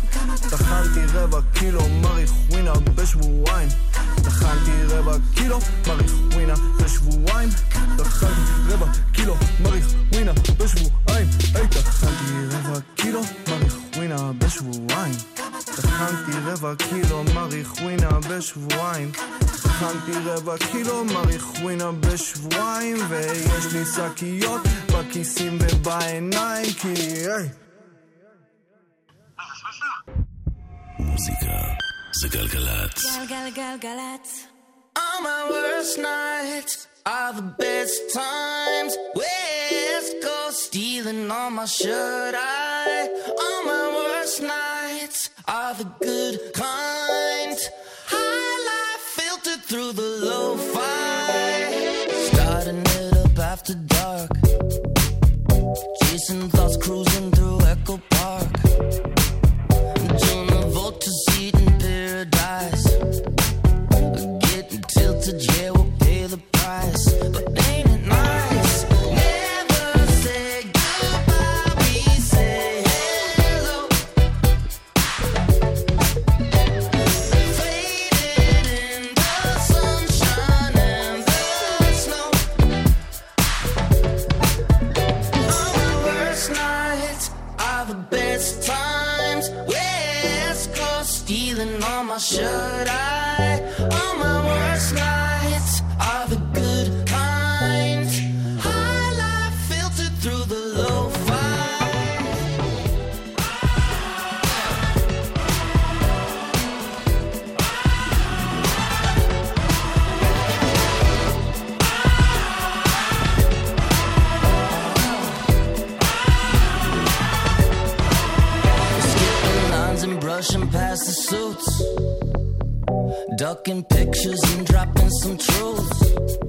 טחנתי רבע קילו מריחואנה בשבועיים טחנתי רבע קילו מריחואנה בשבועיים טחנתי רבע קילו מריחואנה בשבועיים היי טחנתי רבע קילו מריחואנה בשבועיים. טחנתי רבע קילו מריחואנה בשבועיים. טחנתי רבע קילו מריחואנה בשבועיים. ויש לי שקיות בכיסים ובעיניים כי היי. מוזיקה זה גלגלצ. גלגלגלגלצ. All my worst nights are the best times. West Coast stealing on my shirt. I, all my worst nights are the good kind. High life filtered through the low fi. Starting it up after dark. Chasing thoughts, cruising Ducking pictures and dropping some truths.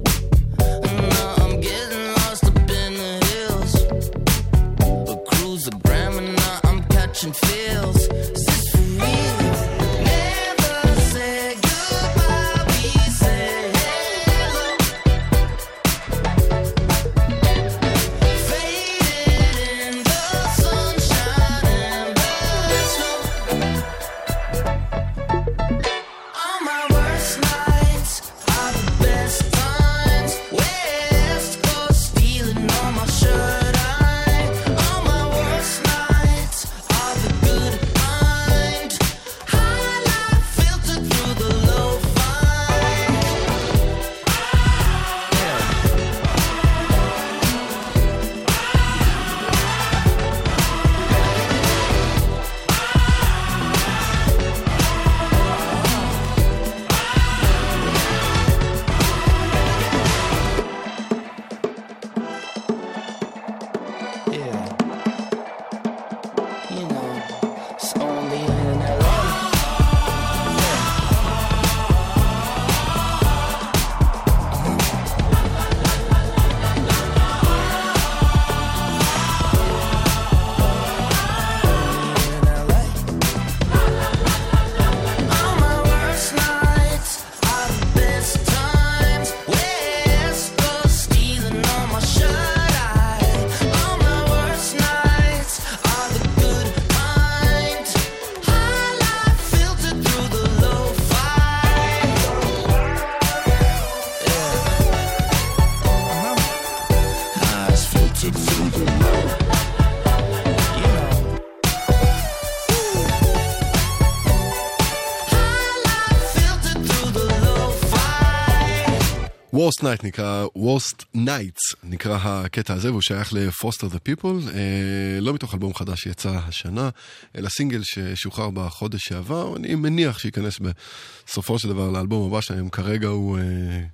Worst Night נקרא, Worst Nights נקרא הקטע הזה, והוא שייך ל-Foster the People, אה, לא מתוך אלבום חדש שיצא השנה, אלא סינגל ששוחרר בחודש שעבר, אני מניח שייכנס בסופו של דבר לאלבום הבא שלהם, כרגע הוא אה,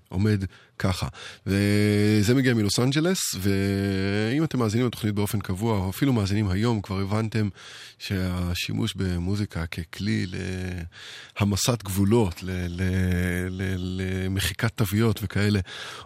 עומד ככה. וזה מגיע מלוס אנג'לס, ואם אתם מאזינים לתוכנית באופן קבוע, או אפילו מאזינים היום, כבר הבנתם שהשימוש במוזיקה ככלי להמסת גבולות, למחיקת תוויות וכאלה,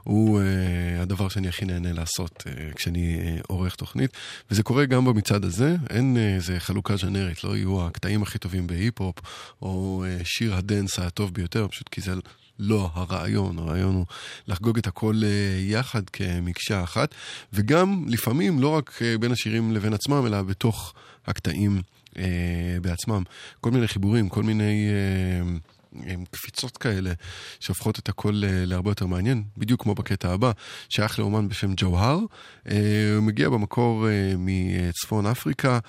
הוא uh, הדבר שאני הכי נהנה לעשות uh, כשאני uh, עורך תוכנית. וזה קורה גם במצעד הזה, אין איזה חלוקה ז'נרית, לא יהיו הקטעים הכי טובים בהיפ-הופ, או שיר הדנס הטוב ביותר, פשוט כי זה... לא הרעיון, הרעיון הוא לחגוג את הכל אה, יחד כמקשה אחת, וגם לפעמים לא רק אה, בין השירים לבין עצמם, אלא בתוך הקטעים אה, בעצמם. כל מיני חיבורים, כל מיני אה, אה, קפיצות כאלה שהופכות את הכל אה, להרבה יותר מעניין, בדיוק כמו בקטע הבא, שייך לאומן בשם ג'והר. אה, הוא מגיע במקור אה, מצפון אפריקה,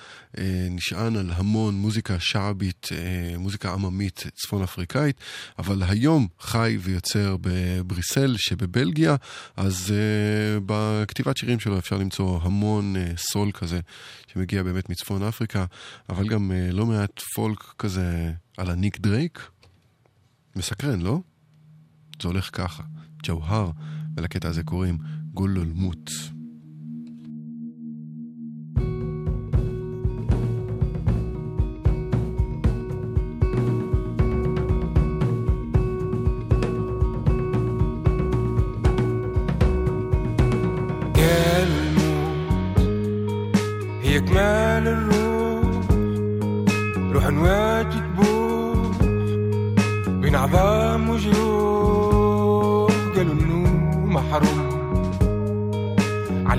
נשען על המון מוזיקה שעבית, מוזיקה עממית צפון אפריקאית, אבל היום חי ויוצר בבריסל שבבלגיה, אז בכתיבת שירים שלו אפשר למצוא המון סול כזה שמגיע באמת מצפון אפריקה, אבל גם לא מעט פולק כזה על הניק דרייק. מסקרן, לא? זה הולך ככה, ג'והר, ולקטע הזה קוראים גולולמוט.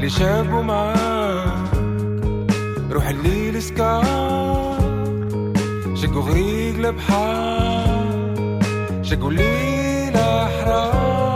علي شابوا معاك. روح الليل سكار شقوا غريق لبحار شقوا ليل أحرار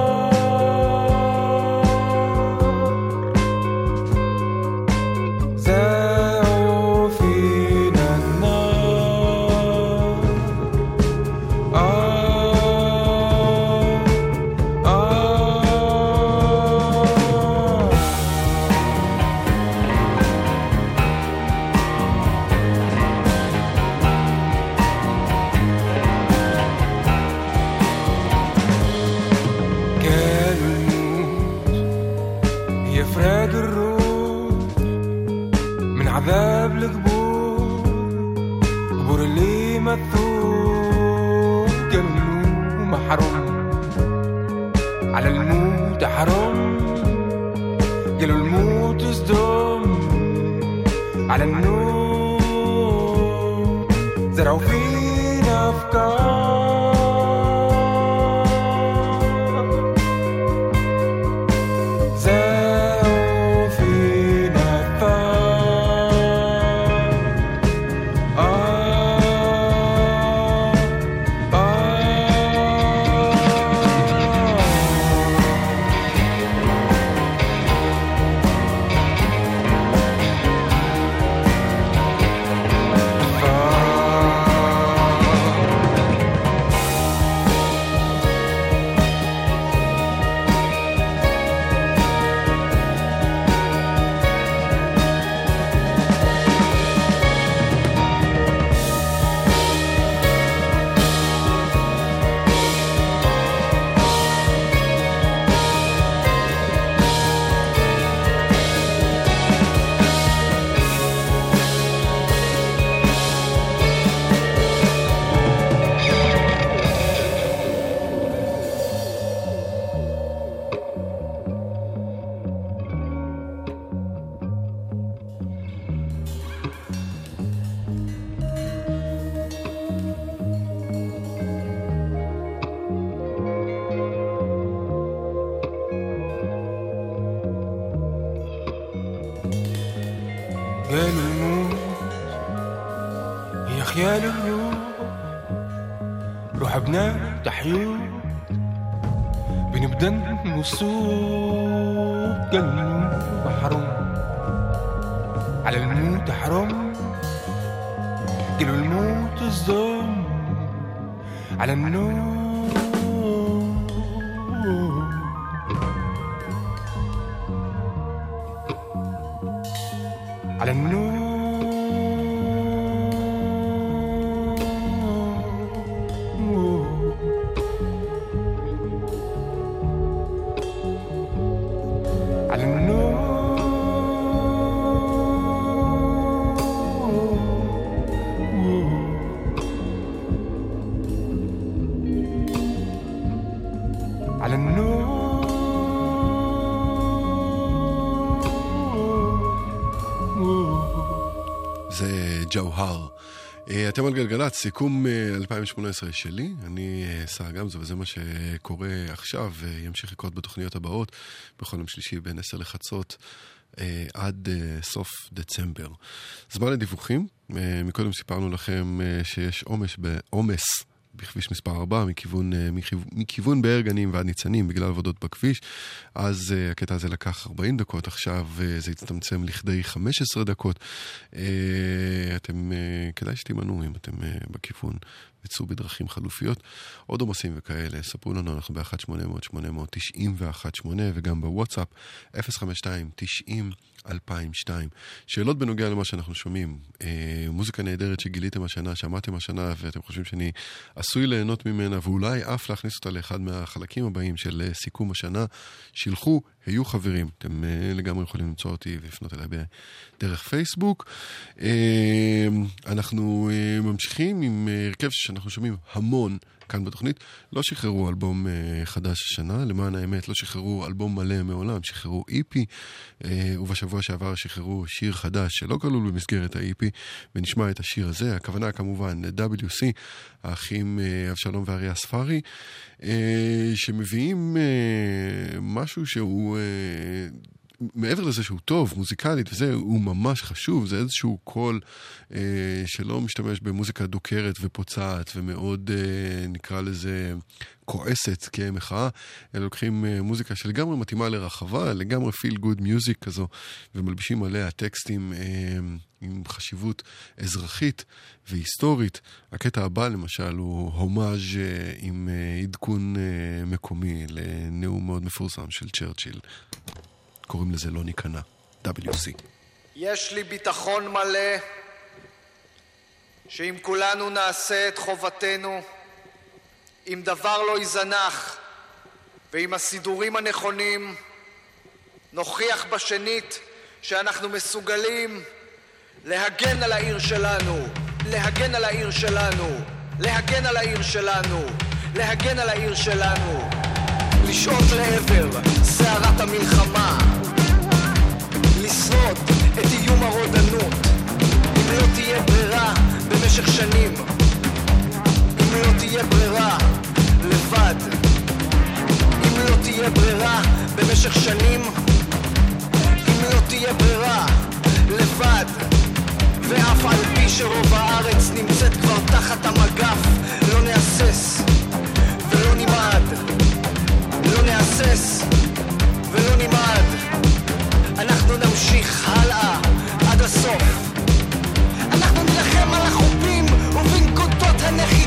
אתם על גלגלצ, סיכום אה, 2018 שלי, אני אה, שר גמזו, וזה מה שקורה עכשיו, וימשיך לקרות בתוכניות הבאות, בכל יום שלישי בין 10 לחצות. אה, עד אה, סוף דצמבר. זמן לדיווחים, אה, מקודם סיפרנו לכם אה, שיש עומס בעומס בכביש מספר 4, מכיוון, אה, מכיו- מכיוון באר גנים ועד ניצנים, בגלל עבודות בכביש. אז uh, הקטע הזה לקח 40 דקות, עכשיו uh, זה הצטמצם לכדי 15 דקות. Uh, אתם, uh, כדאי שתימנעו אם אתם uh, בכיוון, וצאו בדרכים חלופיות. עוד עומסים וכאלה, ספרו לנו, אנחנו ב-1-800-891-8, וגם בוואטסאפ, 052-90-2002. שאלות בנוגע למה שאנחנו שומעים. אה, מוזיקה נהדרת שגיליתם השנה, שמעתם השנה, ואתם חושבים שאני עשוי ליהנות ממנה, ואולי אף להכניס אותה לאחד מהחלקים הבאים של אה, סיכום השנה. שילחו, היו חברים. אתם אה, לגמרי יכולים למצוא אותי ולפנות אליי דרך פייסבוק. אה, אנחנו אה, ממשיכים עם אה, הרכב שאנחנו שומעים המון. כאן בתוכנית, לא שחררו אלבום uh, חדש השנה, למען האמת, לא שחררו אלבום מלא מעולם, שחררו איפי, uh, ובשבוע שעבר שחררו שיר חדש שלא כלול במסגרת האיפי, ונשמע את השיר הזה, הכוונה כמובן ל-WC, האחים uh, אבשלום ואריה ספארי, שמביאים משהו שהוא... מעבר לזה שהוא טוב, מוזיקלית וזה, הוא ממש חשוב, זה איזשהו קול אה, שלא משתמש במוזיקה דוקרת ופוצעת ומאוד, אה, נקרא לזה, כועסת כמחאה, אלא לוקחים אה, מוזיקה שלגמרי מתאימה לרחבה, לגמרי feel good music כזו, ומלבישים עליה טקסטים אה, עם חשיבות אזרחית והיסטורית. הקטע הבא למשל הוא הומאז' אה, עם אה, עדכון אה, מקומי לנאום מאוד מפורסם של צ'רצ'יל. קוראים לזה לא ניכנע, WC. יש לי ביטחון מלא שאם כולנו נעשה את חובתנו, אם דבר לא ייזנח ועם הסידורים הנכונים, נוכיח בשנית שאנחנו מסוגלים להגן על העיר שלנו להגן על העיר שלנו, להגן על העיר שלנו, להגן על העיר שלנו, לשאוף לעבר סערת המלחמה, לשרוד את איום הרודנות, אם לא תהיה ברירה במשך שנים, אם לא תהיה ברירה לבד, אם לא תהיה ברירה במשך שנים, אם לא תהיה ברירה לבד, ואף על פי שרוב הארץ נמצאת כבר תחת המגף, לא נהסס ולא נמעד, לא נהסס ולא נמעד. אנחנו נמשיך הלאה עד הסוף. אנחנו נילחם על החופים ובנקודות הנחיתה.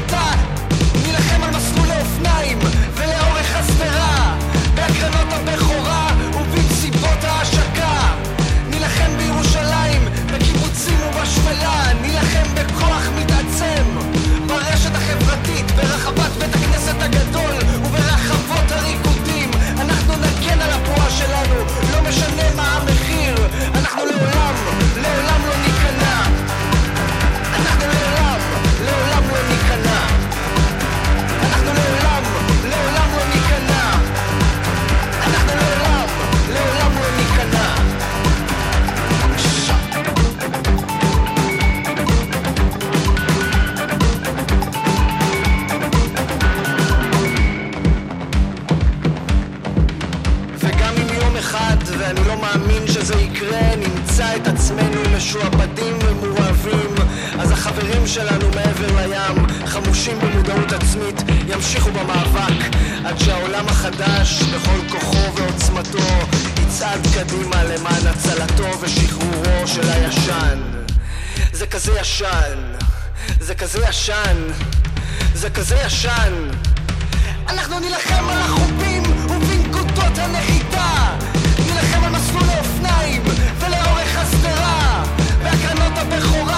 ימשיכו במאבק, עד שהעולם החדש, בכל כוחו ועוצמתו, יצעד קדימה למען הצלתו ושחרורו של הישן. זה כזה ישן, זה כזה ישן, זה כזה ישן. אנחנו נילחם על החופים ובנקודות הנחיתה נילחם על מסלולי אופניים ולאורך השדרה בהקרנות הבכורה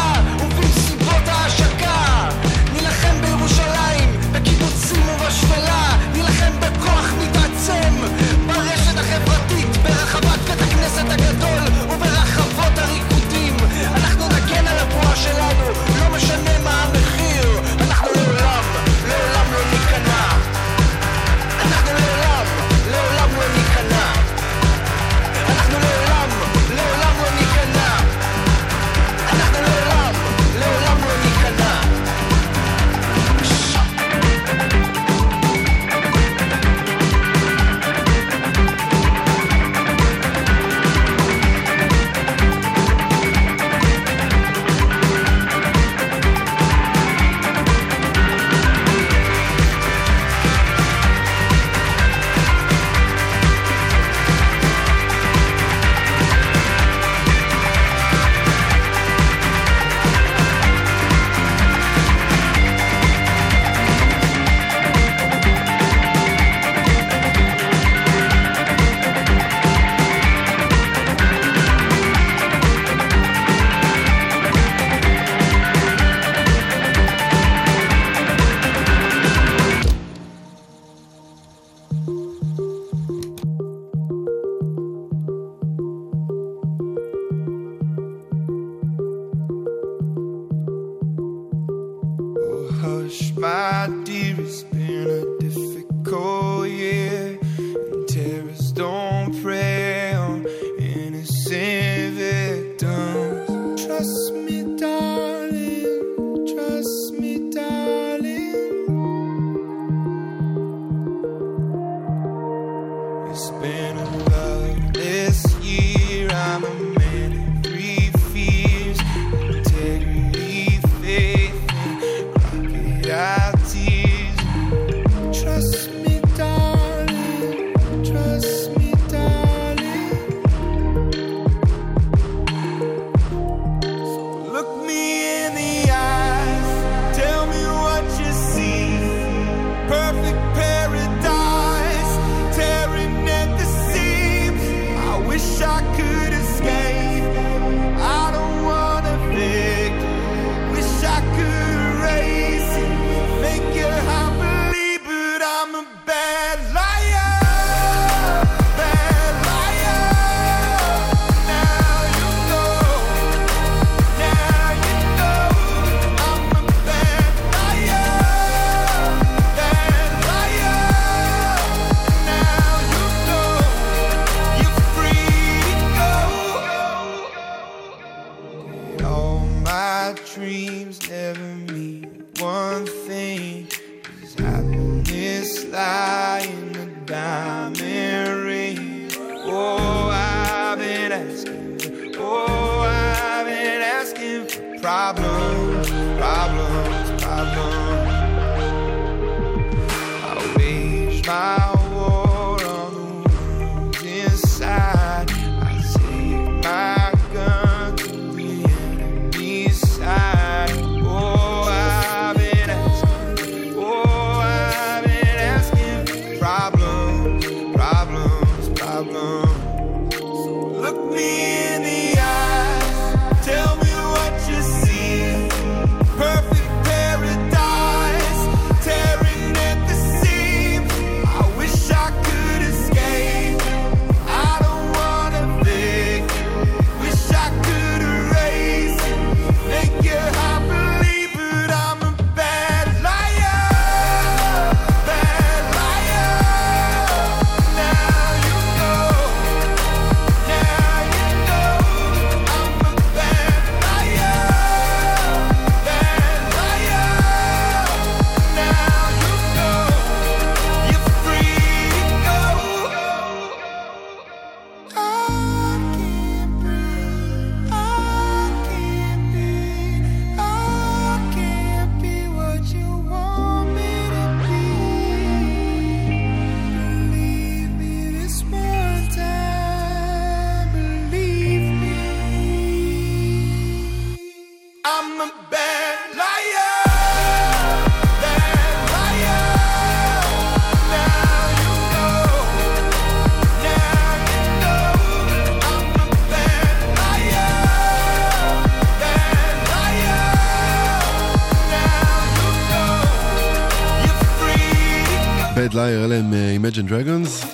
Liar, אלה הם אה, Imagine Dragons.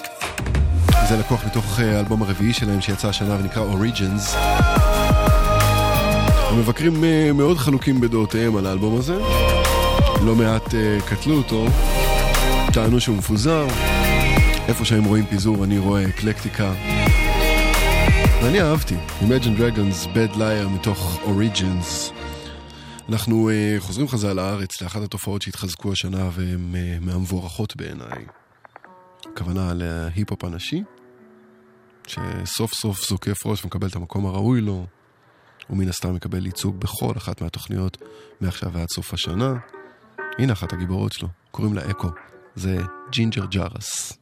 זה לקוח מתוך אה, האלבום הרביעי שלהם שיצא השנה ונקרא Origins. המבקרים אה, מאוד חלוקים בדעותיהם על האלבום הזה. לא מעט אה, קטלו אותו, טענו שהוא מפוזר. איפה שהם רואים פיזור אני רואה אקלקטיקה. ואני אהבתי, Imagine Dragons, Bad Liar מתוך Origins. אנחנו uh, חוזרים חזרה לארץ לאחת התופעות שהתחזקו השנה והן uh, מהמבורכות בעיניי. הכוונה להיפ-הופ הנשי, שסוף סוף זוקף ראש ומקבל את המקום הראוי לו, ומן הסתם מקבל ייצוג בכל אחת מהתוכניות מעכשיו ועד סוף השנה. הנה אחת הגיבורות שלו, קוראים לה אקו, זה ג'ינג'ר צ'ארס.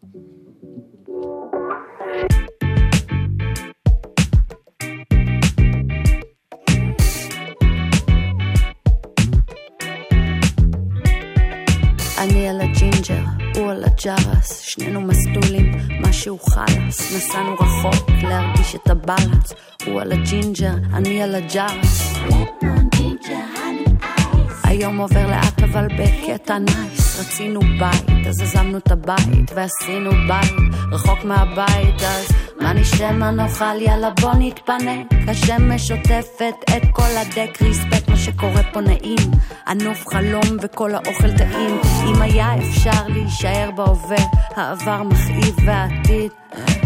אני על הג'ינג'ר, הוא על הצ'ארס, שנינו מסטולים, משהו חלאס, נסענו רחוק להרגיש את ה balance, הוא על הג'ינג'ר, אני על הצ'ארס. היום עובר לאט אבל בקטע nice, רצינו בית, אז עזבנו את הבית ועשינו בית, רחוק מהבית, אז מה נשתה מה נאכל, יאללה בוא נתפנק, השמש שוטפת את כל הדק, respect מה שקורה פה נעים, ענוף חלום וכל האוכל טעים, אם היה אפשר להישאר בהווה, העבר מכאיב והעתיד.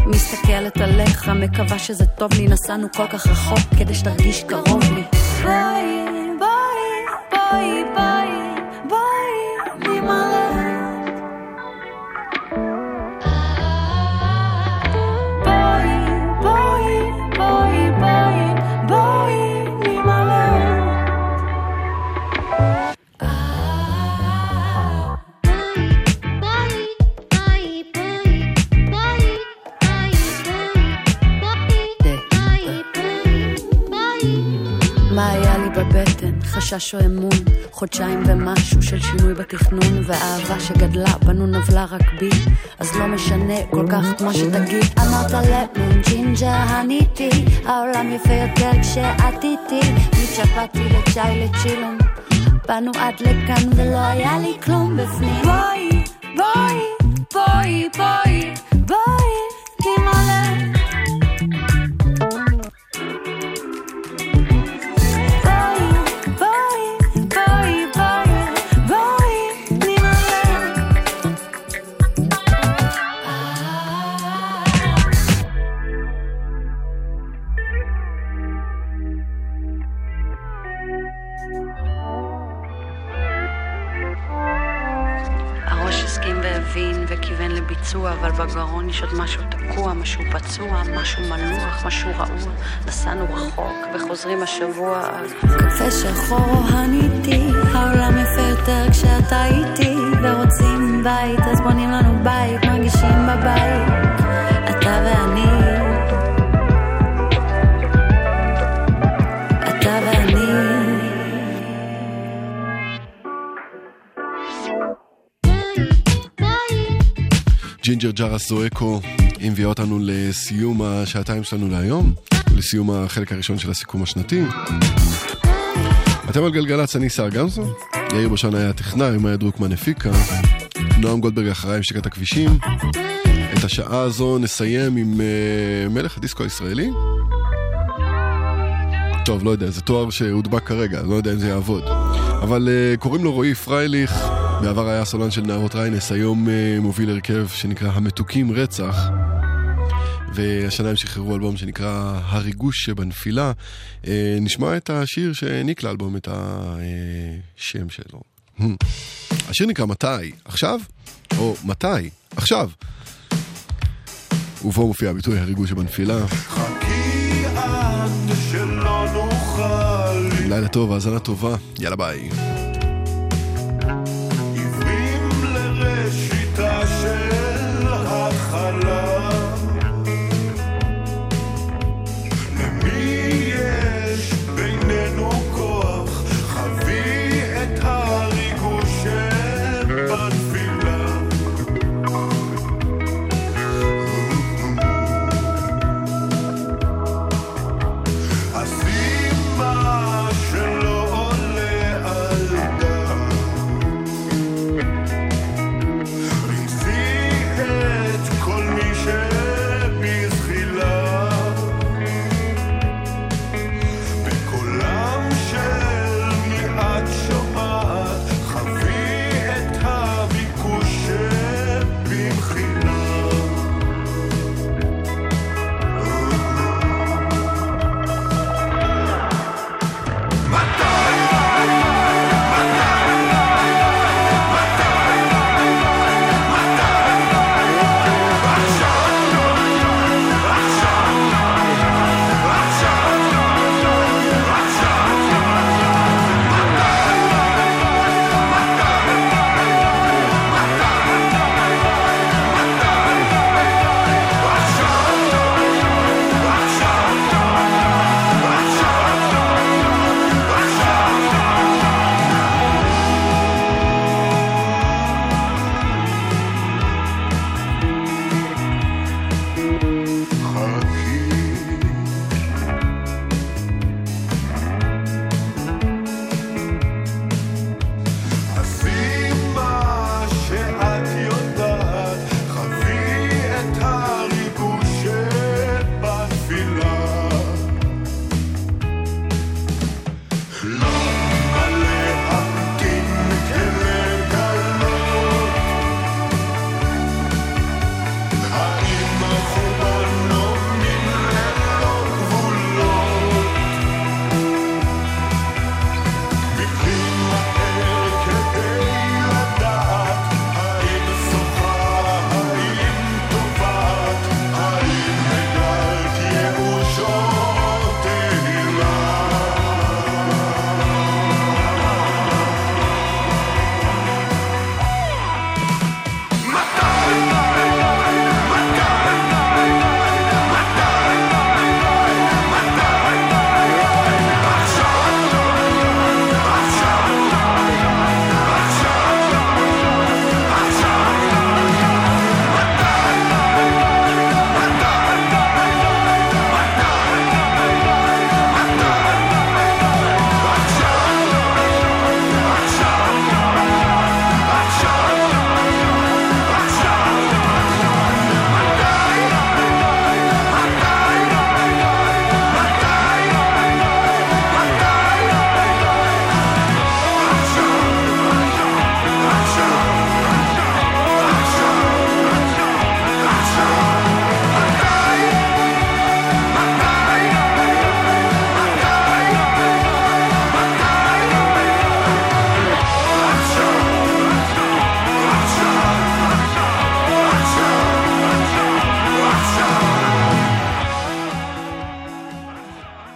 מסתכלת עליך, מקווה שזה טוב לי, נסענו כל כך רחוק כדי שתרגיש קרוב לי. בבטן? חשש או אמון? חודשיים ומשהו של שינוי בתכנון ואהבה שגדלה בנו נבלה רק בי אז לא משנה כל כך מה שתגיד אמרת lemon ginger honey tea העולם יפה יותר כשאת איתי מצ'פאטי לצ'אי לצ'ילום באנו עד לכאן ולא היה לי כלום בפנים בואי, בואי, בואי, בואי, לביצוע, אבל בגרון יש עוד משהו תקוע, משהו פצוע, משהו מנוח, משהו רעוע. נסענו רחוק וחוזרים השבוע קפה שחור הניתי, העולם יפה יותר כשאתה איתי, ורוצים בית, אז בונים לנו בית, מרגישים בבית, אתה ואני. ג'ינג'ר צ'ארס זו אקו, היא מביאה אותנו לסיום השעתיים שלנו להיום, ולסיום החלק הראשון של הסיכום השנתי. אתם על גלגלצ, אני סער גמזו, יאיר בשן היה הטכנאי, מאיה דרוקמן הפיקה, נועם גולדברג אחריי עם שתיקת הכבישים. את השעה הזו נסיים עם uh, מלך הדיסקו הישראלי. טוב, לא יודע, זה תואר שהודבק כרגע, לא יודע אם זה יעבוד. אבל uh, קוראים לו רועי פרייליך, בעבר היה סולן של נערות ריינס, היום uh, מוביל הרכב שנקרא המתוקים רצח. והשנה הם שחררו אלבום שנקרא הריגוש שבנפילה. Uh, נשמע את השיר שהעניק לאלבום את השם שלו. השיר נקרא מתי? עכשיו? או מתי? עכשיו. ובו מופיע הביטוי הריגוש שבנפילה. חכי עד שלא לילה טוב, האזנה טובה, יאללה ביי. עיוורים לראשיתה של החלל